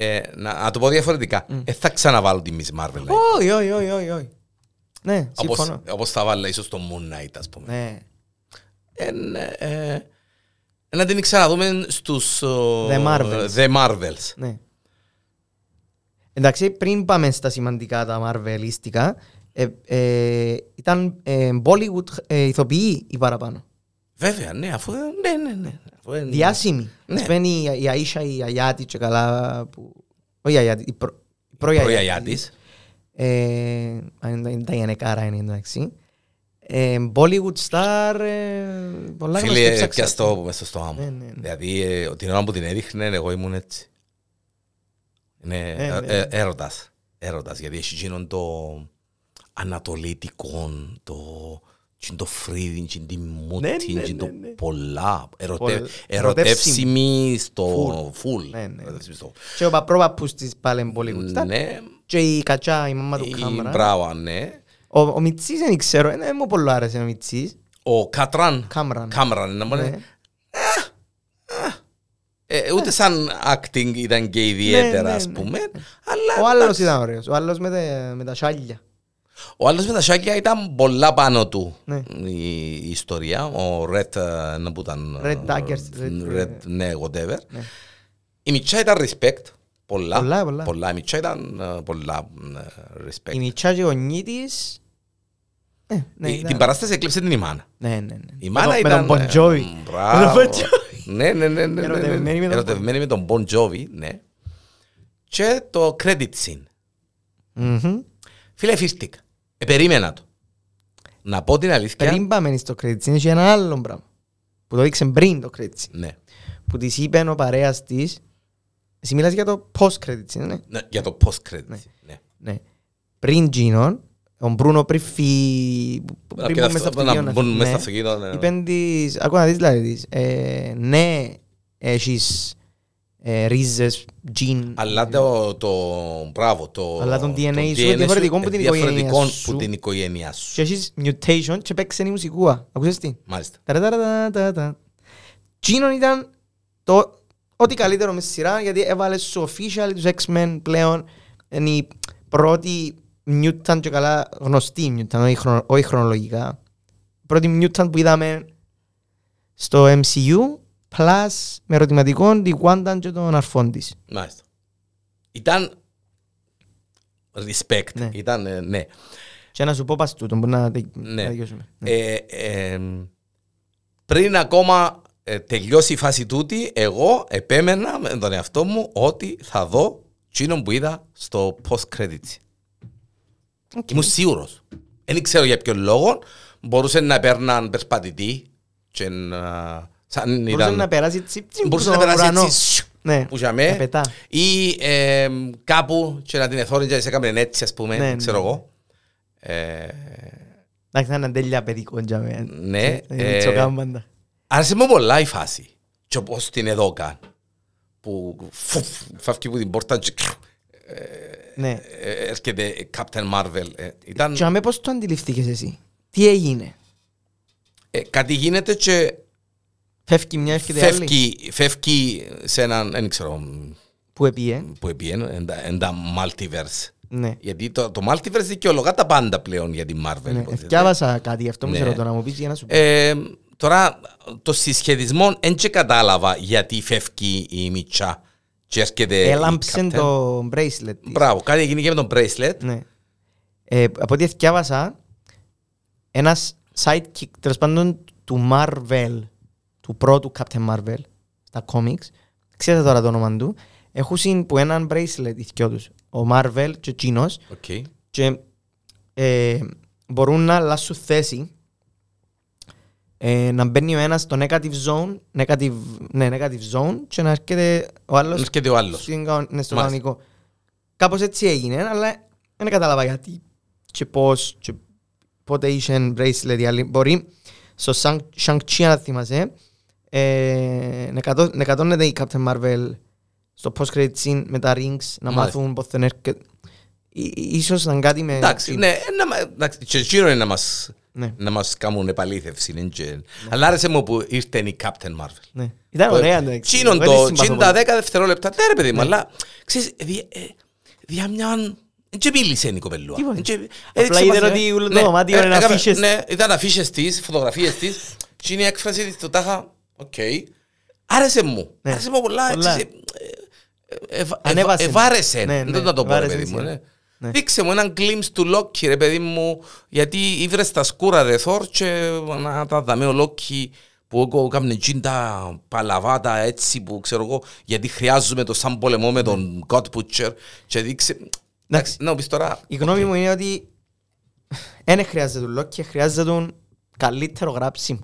Ε, να, να το πω διαφορετικά. Δεν θα ξαναβάλω τη Miss Marvel. like. Όχι, όχι, όχι, όχι, όχι. Ναι, Όπως, συμφωνώ. όπως θα βάλω ίσως το Moon Knight, ας πούμε. Ναι. Ε, ναι, ε, να την ξαναδούμε στους ο, The Marvels. The Marvels. Ναι. Εντάξει, πριν πάμε στα σημαντικά τα Marvelίστικα, ε, ε, ήταν ε, Bollywood ε, ηθοποιοί οι παραπάνω; Βέβαια, ναι, αφού, ναι, ναι, ναι. Αφού, είναι- Διάσημοι. Ναι. Ας πούμε η, η Αΐσα, η Αγιάτη και καλά που... Όχι η Αγιάτη, η προ- η πρώη Προιαγιά Αγιάτη. της. Ε, αν είναι τα Ιανεκάρα είναι εντάξει. Ε, Bollywood star, ε, πολλά γνωστή Φίλε, ψάξα. πια στο μες στο στόμα μου. Ναι, ναι, ναι. Δηλαδή, ε, την ώρα που την έδειχνε, εγώ ήμουν έτσι. Είναι Ε, ε, ναι. ε, έρωτας. Έρωτας, γιατί έχει εκείνον το ανατολίτικο, το τσιν το φρύδι, τσιν τη Ναι, μούτη, ναι, τσιν το ναι, ναι. πολλά. Ερωτε- Πολλ- Ερωτεύσιμη στο Full. full. Ναι, ναι. Ερωτεύσιμη στο- Και ο παπρόπαππους της πάλι είναι Bollywood star. Ναι, Και η Κατσά, η μαμά του η Κάμερα. Μπράβο, ναι. Ο, ο Μιτσής δεν ξέρω, δεν μου πολύ άρεσε ο Μιτσής. Ο Κατράν. Κάμεραν. Κάμεραν, να μου Ναι. Είναι. Ε, Ούτε σαν acting ήταν και ιδιαίτερα, ναι, ας ναι. πούμε. Αλλά Ο άλλος εντάξει. ήταν ωραίος, ο άλλος με, τα- με τα σάλια. Ο άλλος με τα σάκια ήταν πολλά πάνω του Ναι. η, η ιστορία. Ο Red, ε, να που ήταν... Red ε, Daggers, Red- Red, ναι, whatever. Ναι. Η Μιτσά ήταν respect. Πολλά. Πολλά, πολλά. Η Μιτσά ήταν ε, πολλά ε, respect. Η Μιτσά και ο γονεί της... Ε, ναι, Η- ήταν- Την παράσταση έκλειψε την Ημάνα. Ναι, ναι, ναι. Η Με μάνα το- ήταν... Με τον Bon Jovi. ε, Με Μπράβο. Τον Bon Jovi. Ναι, ναι, ναι. ναι, ναι, ναι. Ερωτευμένη με τον Ερωτευμένη με τον Bon Jovi, ναι. Και το credit scene. Μμμ. Φίλε, φίστηκα. Ε, περίμενα το. Να πω την αλήθεια. Πριν πάμε στο credit scene, είχε ένα άλλο πράγμα. Που το δείξε πριν το credit scene. Ναι. Που της είπε ο παρέας της... Εσύ μιλάς για το post-credit scene, ναι; Ναι, Για το post-credit. Ναι. Ναι. Πριν Τζίνον, ο Μπρούνο πριν φύγει... Να Πριν πει μπούμε αυτό, στο να αυτοκίνητο, μπουν ναι. μέσα στο αυτοκίνητο. ναι. Είπεν της... Ακούω να δεις δηλαδή της. ε, Ναι, έχεις ε, ρίζες, τζιν. Αλλά το, το, μπράβο, το, Αλλά τον DNA σου DNA είναι διαφορετικό σου που την είναι διαφορετικό οικογένεια σου. που την οικογένειά σου. Και έχεις mutation και παίξε η μουσικούα. Ακούσες τι; Μάλιστα. Ταραταρατατα. Τζίνον ήταν το ό,τι καλύτερο μες σειρά γιατί έβαλες στο official τους X-Men πλέον είναι η πρώτη mutant και καλά γνωστή mutant, όχι, χρονο, όχι χρονολογικά. Πρώτη mutant που είδαμε στο MCU plus με ερωτηματικό τη Wanda και τον αρφόν της. Μάλιστα. Ήταν respect. Ναι. Ήταν, ε, ναι. Και να σου πω πας τούτο, μπορεί να, τε- Ναι. να τελειώσουμε. Ναι. Ε, ε, πριν ακόμα ε, τελειώσει η φάση τούτη, εγώ επέμενα με τον εαυτό μου ότι θα δω τζείνο που είδα στο post-credits. OK. Ήμουν σίγουρος. Δεν ξέρω για ποιον λόγο. Μπορούσε να παίρναν περπατητή και να... Σαν Μπορούσε ήταν... να περάσει τσιπ τσιπ Μπορούσε που να τον περάσει ουρανό. έτσι σιου, Ναι, που για να με πετά. ή ε, κάπου και να την εθώρουν και σε έκαμε έτσι ας πούμε, Ναι, ξέρω ναι. εγώ. Ε, Εντάξει, θα είναι τέλεια παιδικό για μένα. Ναι, Ε, ε, τσοκάμπαντα. Άρεσε μου πολλά η φάση. Και όπως την εδώ καν. Που φουφ, φεύγει από την πόρτα και Ναι. ε, έρχεται Captain Marvel. Ε, Ήταν, Και αμέ πώς το αντιληφθήκες εσύ; Τι έγινε; ε, κάτι γίνεται και Φεύγει μια, έρχεται άλλη; φεύγει, φεύγει σε έναν, δεν ξέρω Που επίε. που επίεν, εν τα- εν τα multiverse. Ναι. Γιατί το, το multiverse δικαιολογά τα πάντα πλέον για την Marvel. Ναι. υποτίθεται. Διάβασα κάτι, γι' αυτό μου Ναι. σε ρωτώ να μου πεις για να σου πω. Ε, τώρα, το συσχετισμό δεν και κατάλαβα γιατί φεύγει η Μιτσά και έρχεται η Έλαμψε Captain. το bracelet της. Μπράβο, κάτι έγινε και με τον bracelet. Ναι. Ε, από ό,τι διάβασα, ένας sidekick, τέλος πάντων, του Marvel, του πρώτου Captain Marvel, στα comics, ξέρετε τώρα το όνομα του, έχουν που έναν bracelet οι δυο τους, ο Marvel και ο Τζίνος, Okay. και ε, μπορούν να αλλάσουν θέση ε, να μπαίνει ο ένας στο negative zone negative, ναι, negative zone και να έρχεται ο άλλος Έρχεται ο άλλος. στην κανο- ναι, στο Μάλιστα. κανονικό. Κάπως έτσι έγινε, αλλά δεν κατάλαβα γιατί και πώς και πότε είχε bracelet η άλλη. Μπορεί στο Shang- Shang-Chi αν θυμάσαι ε, να κατώ- να κατώνεται η Captain Marvel στο post-credit scene με τα rings να Μάλιστα. μάθουν πώς δεν έρχεται. Ί- Ίσως ήταν κάτι με... Εντάξει, ναι, ε, να μα- εντάξει, και εκείνο είναι να μας, Ναι. Να μας κάνουν επαλήθευση. είναι και- Αλλά άρεσε μου που ήρθε η Captain Marvel. Ναι. Ήταν ωραία εντάξει. Τσίνον Εγώ τη το, συμπαθώ τσίνον τα πολύ. 10 δευτερόλεπτα, ναι ρε παιδί μου, αλλά ξέρεις, δι- ε, δια μια... Δεν και μίλησε η κοπελούα. Τίποτε. Εν και- Απλά έδειξε είδε μας, ότι ε, ούλο το ναι, δωμάτιο ε, είναι έκαμε- αφίσες. Ναι, ήταν αφίσες της, φωτογραφίες της και είναι η έκφραση της του τάχα, οκ. Άρεσε μου. Ναι. Άρεσε μου πολλά. Πολλά. έτσι, ε, ε, ευα- Ανέβασε. Ευάρεσε. Ναι, Δεν ναι, να το πω, ρε ευάρεσε παιδί μου. Της, ναι. ναι. Δείξε μου έναν glimpse του Λόκι, ρε παιδί μου, γιατί ήβρες τα σκούρα ρε Θόρ και να τα δαμε ο Λόκι που εγώ έκαμε εκείνα τα παλαβάτα έτσι που ξέρω εγώ γιατί χρειάζομαι το σαν πολεμό με τον God Butcher και δείξε... Εντάξει, να μου πεις τώρα... Η γνώμη μου είναι ότι δεν χρειάζεται τον Λόκι, χρειάζεται τον καλύτερο γράψιμο.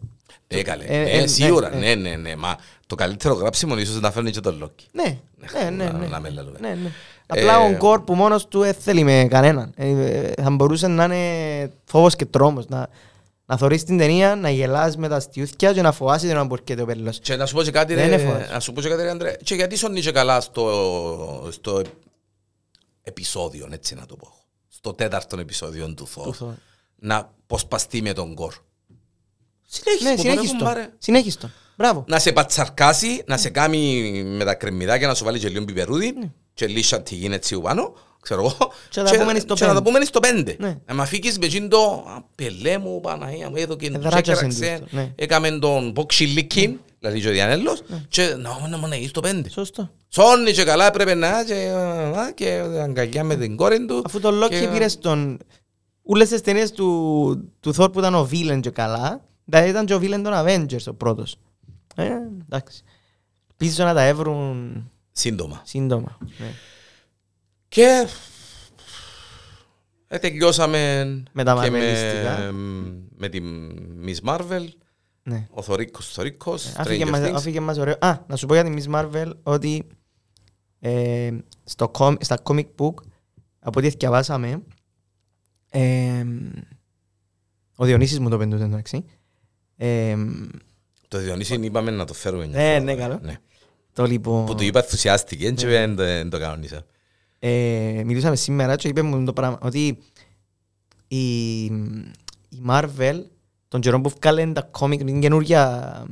Ε, καλέ. Ε, Ε, ε, σίγουρα, ναι, ναι, ναι, ναι. Μα το καλύτερο γράψιμο ίσως να φέρνει και τον Λόκι. Ναι, ναι, ναι. να- ναι. να με λέμε. Ναι, ναι. Απλά ο Γκορ που μόνος του δεν θέλει με κανέναν. Ε, ε, Θα μπορούσε να είναι φόβος και τρόμος. Να, να θωρείς την ταινία, να γελάς με τα στιούθκια και να φοβάσαι τον αμπορκέται ο πέλος. Και να σου πω και κάτι, Δεν ρε, είναι φως. να σου πω και κάτι, ρε, Αντρέ. Και γιατί σώνει και καλά στο, στο επεισόδιο, έτσι να το πω. Στο τέταρτο επεισόδιο του Θόρ. Του Thor. Να ποσπαστεί με τον κορ. Ναι, συνέχιστο. Συνέχιστο. Μπράβο. Να σε πατσαρκάσει, να σε κάνει με τα κρεμμυδάκια, να σου βάλει και λίγο πιπερούδι και λίγο σαντιγίν έτσι πάνω, ξέρω εγώ. Ναι. Και να τα πούμε στο και να τα πέντε. πούμε στο πέντε. Ναι. Να με αφήκεις με εκείνο το «Α, πελέ μου, Παναγία μου, εδώ και Εδράκιασε τσέκραξε, τούτο, ναι. έκαμε τον μποξιλίκιν, δηλαδή και ο Διανέλος, και να να μου να στο πέντε. Σωστό. Σόνι και καλά έπρεπε να και, α, και αγκαλιά με την κόρη του. Αφού τον Λόκι και- πήρε στον... Ούλες τις ταινίες του, του Θόρ που ήταν ο Βίλεν και καλά, δηλαδή ήταν και ο Βίλεν των Avengers ο πρώτος. Ε, εντάξει. Πίσω να τα έβρουν Σύντομα. σύντομα. Ναι. Και ε, τελειώσαμε Με τα και μαρβελιστικά. με, με τη Miss Marvel, Ναι. ο Θωρίκος Θωρίκος, Άφηγε Stranger μας, Things. άφηγε μας ωραίο. Α, να σου πω για τη Miss Marvel ότι ε, στο, κομ- στα comic book, από ό,τι διαβάσαμε, ε, ο Διονύσης μου το πεντούσε εντάξει. Ε, Το Διονύση είπαμε να το φέρουμε μια Ναι, φορά. ναι, καλό. Ναι. Το λοιπόν... Που του είπα ενθουσιάστηκε και Ναι. δεν το- δεν το κανονίσα. ε, μιλούσαμε σήμερα και είπε μου το πράγμα ότι η, η Marvel τον καιρό που βγάλε τα κόμικ είναι καινούργια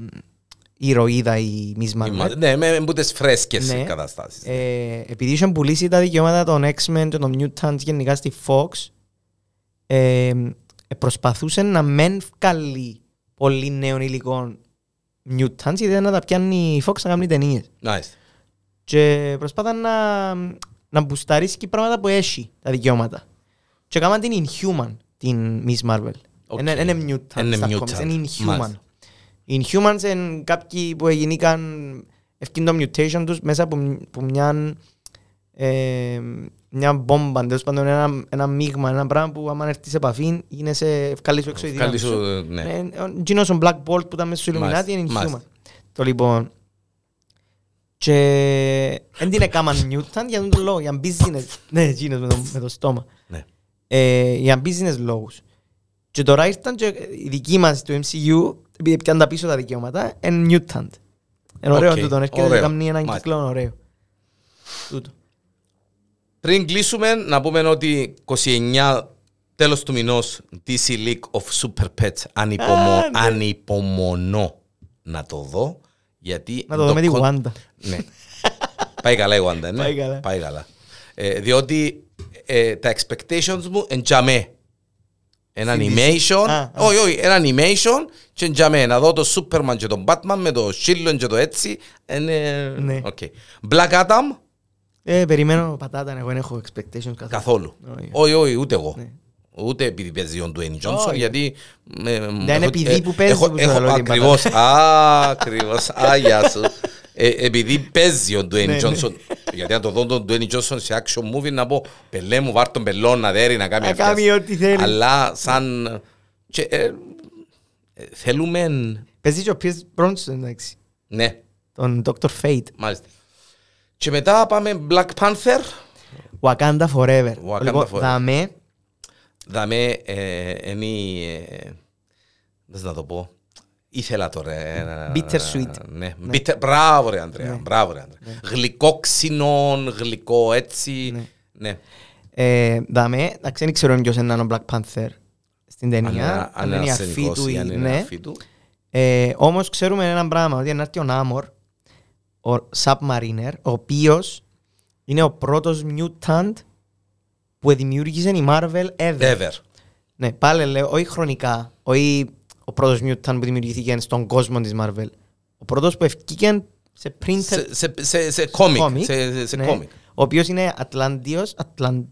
ηρωίδα η Miss Marvel. Ναι, με με τις φρέσκες Ναι. καταστάσεις. Ε, επειδή είχαν πουλήσει τα δικαιώματα των X-Men και των Mutants γενικά στη Fox ε, ε, προσπαθούσε να μεν βγάλει πολύ νέων υλικών Mutants γιατί να τα πιάνει η Fox να κάνει ταινίες. Nice. Και προσπάθαν να, να μπουσταρίσκει πράγματα που έχει τα δικαιώματα. Και έκαναν την Inhuman, την Miss Marvel. OK. Είναι είναι mutant Είναι στα mutant. comics, είναι Inhuman. Μάλιστα. Οι Inhumans είναι κάποιοι που έγιναν ευκήν το mutation τους μέσα από, μ- από μια, ε, μια μπόμπα, τέλος πάντων ένα, ένα μείγμα, ένα πράγμα που άμα έρθεις σε επαφή γίνεσαι ευκάλεις σου έξω η δύναμη Καλή σου. σου, ναι. Ε, ο τζείνος ο Black Bolt που ήταν μέσα στο Μάλιστα, Illuminati είναι Inhuman. μάλιστα. Το λοιπόν... Και δεν την έκαναν Newton για τον το λόγο, για business. Ναι, τζείνος με το, με το στόμα. Ναι. Ε, για business λόγους. Και τώρα ήρθαν και οι δικοί μας του MCU, επειδή πιάνουν τα πίσω τα δικαιώματα, είναι Mutant. Είναι ωραίο Οκ, τούτο, έρχεται και ωραίο. κάνει έναν Μάλιστα. κύκλο ωραίο. Τούτο. Πριν κλείσουμε, να πούμε ότι 29 τέλος του μηνός DC League of Super Pets ανυπομο... Α, ναι. ανυπομονώ να το δω. Γιατί Να το δω με τη κον- Wanda. Ναι. Πάει καλά η Wanda, ναι. Πάει καλά. Πάει καλά. Ε, διότι ε, τα expectations μου εν τζιαμέ. Ένα Στην animation, Α, α. όχι, όχι, ένα animation και εν τζιαμέ. Να δω το Superman και τον Batman με το σσύλλον και το έτσι. Είναι... Ναι. OK. Black Adam, Ε, περιμένω πατάτα, εγώ δεν έχω expectations καθόλου. καθόλου. Όχι. Όχι, όχι, ούτε εγώ. Ναι. Ούτε επειδή παίζει ο Dwayne Johnson, Όχι. γιατί... ε, είναι έχω- επειδή ε, που παίζεις έχω- που σου έχω- λέω την Ακριβώς, α, ακριβώς, α, γεια σου. Ε, επειδή παίζει ο Dwayne Ναι, ναι. Johnson, γιατί αν το δω τον Dwayne Johnson σε action movie να πω πελέ μου βάρ τον πελόν να δέρει να κάνει Να αυτιάς». κάνει ό,τι θέλει. Αλλά σαν... και, ε, ε, θέλουμε... Παίζει και ο Pierce Bronson, εντάξει. Ναι, Τον Dr. Fate. μάλιστα. Και μετά πάμε Black Panther. Wakanda Forever. Wakanda λοιπόν, Forever. δαμέ, Δαμέ, ε, είναι... ε, Πώς να το πω. Ήθελα τώρα. ε, να- Bitter-sweet. Ναι. Bitter- Μπράβο ρε Ανδρέα. Ναι. Μπράβο ρε Ανδρέα. Γλυκό ξινόν, γλυκό έτσι. Ναι. Ναι. ε, δαμέ, εντάξει, δεν ξέρω ποιος είναι ο Black Panther στην Αν ταινία. είναι- αν αν είναι είναι η αρφή ασθενικός του ή ή- αν είναι ναι. αρφή του. Ε, όμως ξέρουμε ένα πράγμα, ότι είναι έρθει ο Νάμορ, ο Submariner, ο οποίος είναι ο πρώτος mutant που δημιούργησε η Marvel ever. Ever. Ναι, πάλι λέω, όχι χρονικά, όχι ο πρώτος mutant που δημιουργήθηκε στον κόσμο της Marvel. Ο πρώτος που ευκήκε σε printed Σε, σε, σε, σε κόμικ. Comic. Σε, σε, σε ναι, κόμικ. ο οποίος είναι Ατλαντίος, Ατλαν...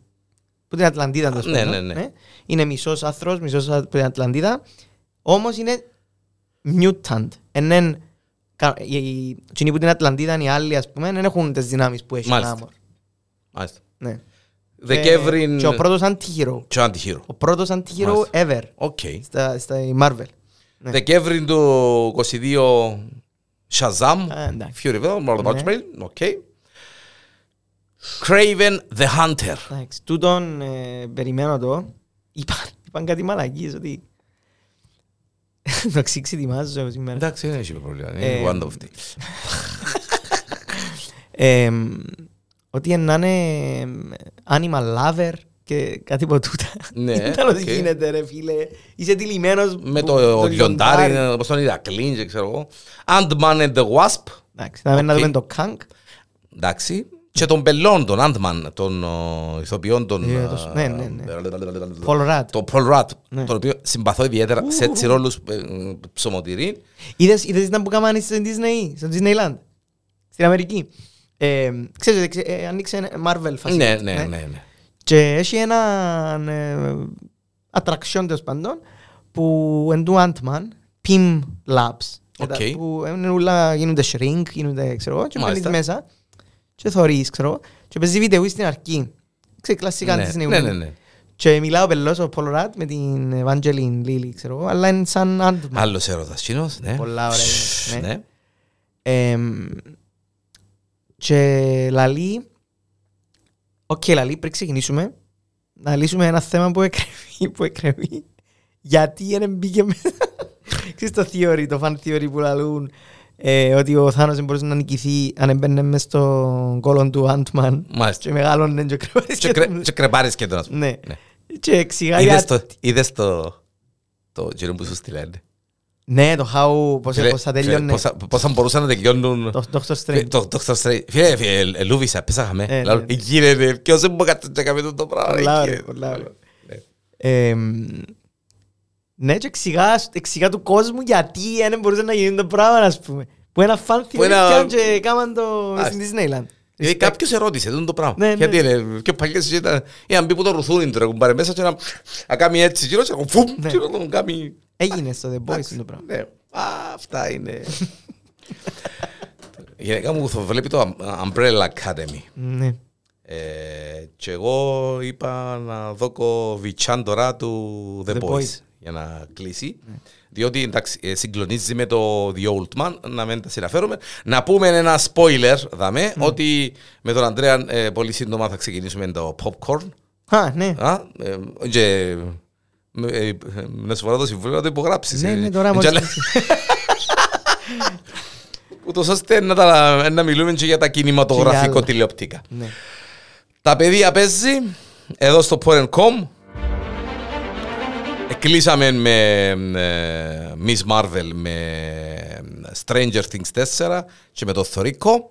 που την Ατλαντίδα τέλος Ναι, πάντων, ναι, ναι. Είναι μισός άθρος, μισός από την Ατλαντίδα, όμως είναι mutant. Ενέν, κα- οι- οι- εκείνοι που την Ατλαντίδα, οι άλλοι ας πούμε, δεν έχουν τις δυνάμεις που έχει ο Μάλιστα. Namor. Μάλιστα. Ναι. Δεκέμβρη. Και ο πρώτος anti-hero. Και ο anti-hero. Ο πρώτος anti-hero Μάλιστα. ever OK. στα, στα Marvel. Ναι. Δεκέμβρη του 22 Shazam. Α, εντάξει. Fury Venom. Lord of Ναι. Marvel. OK. Kraven the Hunter. Εντάξει, τούτον ε, περιμένω το. Είπαν, είπαν κάτι μαλακίες ότι το ξύξι ετοιμάζω σήμερα. Εντάξει, δεν έχει πρόβλημα. Ε, Είναι one of the. Ε, ότι να είναι animal lover και κάτι από τούτα. Ναι, Ήταν ότι οκ. γίνεται ρε φίλε. Είσαι τυλιγμένος Με που- το λιοντάρι. λιοντάρι, όπως τον Ηρακλήν, και ξέρω εγώ. Ant-Man and the Wasp. Εντάξει, θα να Οκ. δούμε το Kank. Εντάξει. Και τον Πελών, τον Ant-Man, των ο, ηθοποιών των... Ε, ε, το- ναι, ναι, ναι. Paul Rudd. Το Paul Rudd, Ναι. τον οποίο συμπαθώ ιδιαίτερα σε έτσι ρόλους ε, ψωμοτηρή. Είδες, είδες ήταν που κάμανε στο Disney, στο Disneyland, στην Αμερική. Ε, ξέρεις, ξέ- ε, ανοίξε Marvel facility. Ναι, ναι, ναι. ναι. Και έχει ένα ε, attraction τέλος πάντων που εν του Ant-Man, Pym Labs. OK. Μετά Που είναι όλα, γίνονται shrink, γίνονται, ξέρω εγώ, και μπαίνεις Μάλιστα. μέσα και θωρείς, ξέρω εγώ, και παίζει βίντεο στην αρχή. Ξέρεις, κλασικά Ναι, Disney. ναι, ναι, ναι. Και μιλάω πελλός ο Paul Rudd με την Evangeline Lilly, ξέρω εγώ, αλλά είναι σαν Ant-Man. Άλλος έρωτας κοινός, ναι. Πολλά ωραία είναι, ναι. Ναι. Εμ, και λαλεί, οκ λαλεί, πριν ξεκινήσουμε, να λύσουμε ένα θέμα που εκκρεμεί, που εκκρεμεί. Γιατί δεν μπήκε μέσα. Ξέρεις το theory, το fan theory που λαλούν ε, ότι ο Θάνος δεν μπορούσε να νικηθεί αν έμπαινε μες στον κόλλον του Ant-Man Μάλιστα. και μεγάλωνε και κρεβάρισκε Και κρε- τον. Και κρεπάρεις και τον, ας πούμε. Ναι. Ναι. Και εξηγά Είδες γιατί. το, είδες το, το γύρο που σου στείλανε; Ναι, το how, πώς Φίλε, πώς θα φίλε, τελειώνε. πόσα- Πόσα μπορούσαν να τελειώνουν Το Doctor Strange. Το Dr. Strange. Φίλε, φίλε, ε, λούβησα, πέσαμε. Ε, Λαλό, ναι. Κύριε, ρε, ποιος δεν μπορεί να κάτσει να κάνει το πράγμα. ρε, Πολλά κύριε. ωραία, πολλά ωραία. Ναι. Εμ, Ναι, και εξηγά, εξηγά του κόσμου γιατί δεν μπορούσε να γίνει το πράγμα, ας πούμε. Που ένα φαν Που ένα- θυμήθηκαν και κάμαν το Α, στην Disneyland. Ε, Κάποιος ερώτησε τούτο το πράγμα. Ναι, ναι. Γιατί είναι, και ο παλιές ήταν, ή αν μπει που το ρουθούνι τώρα, κουμπάρε μέσα και να, να κάνει έτσι γύρω και να φουμ, Ναι. και να τον κάνει... Έγινε στο The Boys το πράγμα. Ναι, Α, αυτά είναι... Η γυναίκα μου θα βλέπει το Umbrella Academy. Ναι. Ε, και εγώ είπα να δώκω βιτσάν τώρα του The, The Boys, Boys. Για να κλείσει. Διότι εντάξει, ε, συγκλονίζει με το The Old Man, να μην τα συναφέρουμε. Να πούμε ένα spoiler, δαμε, ότι με τον Αντρέα ε, πολύ σύντομα θα ξεκινήσουμε το popcorn. Α, ναι. Α, ε, και ε, ε, να σου φορά το συμβούλιο να το υπογράψεις. Ναι, ε. ναι, τώρα Και μόλις άλλα- Ούτως ώστε να, τα, να μιλούμε και για τα κινηματογραφικό άλλα. τηλεοπτικά. Ναι. Τα παιδιά παίζει εδώ στο Porn.com. Κλείσαμε με ε, Miss Marvel με Stranger Things 4 και με το Θωρίκο.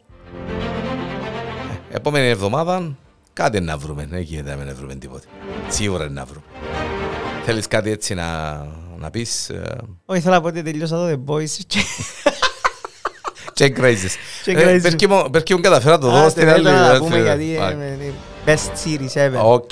Ε, Επόμενη εβδομάδα κάτι να βρούμε. Δεν γίνεται να μην βρούμε τίποτα. Σίγουρα να βρούμε. Θέλεις κάτι έτσι να, να πεις. ε, Όχι, θέλω να πω ότι τελειώσα το The Boys και... Check Crisis. Check Ε, Crisis. πες και μου- πες και μου καταφέρα να το δω Άστε, στην θέλω άλλη. να άλλη- πούμε γιατί Α, είναι best series ever. Οκ.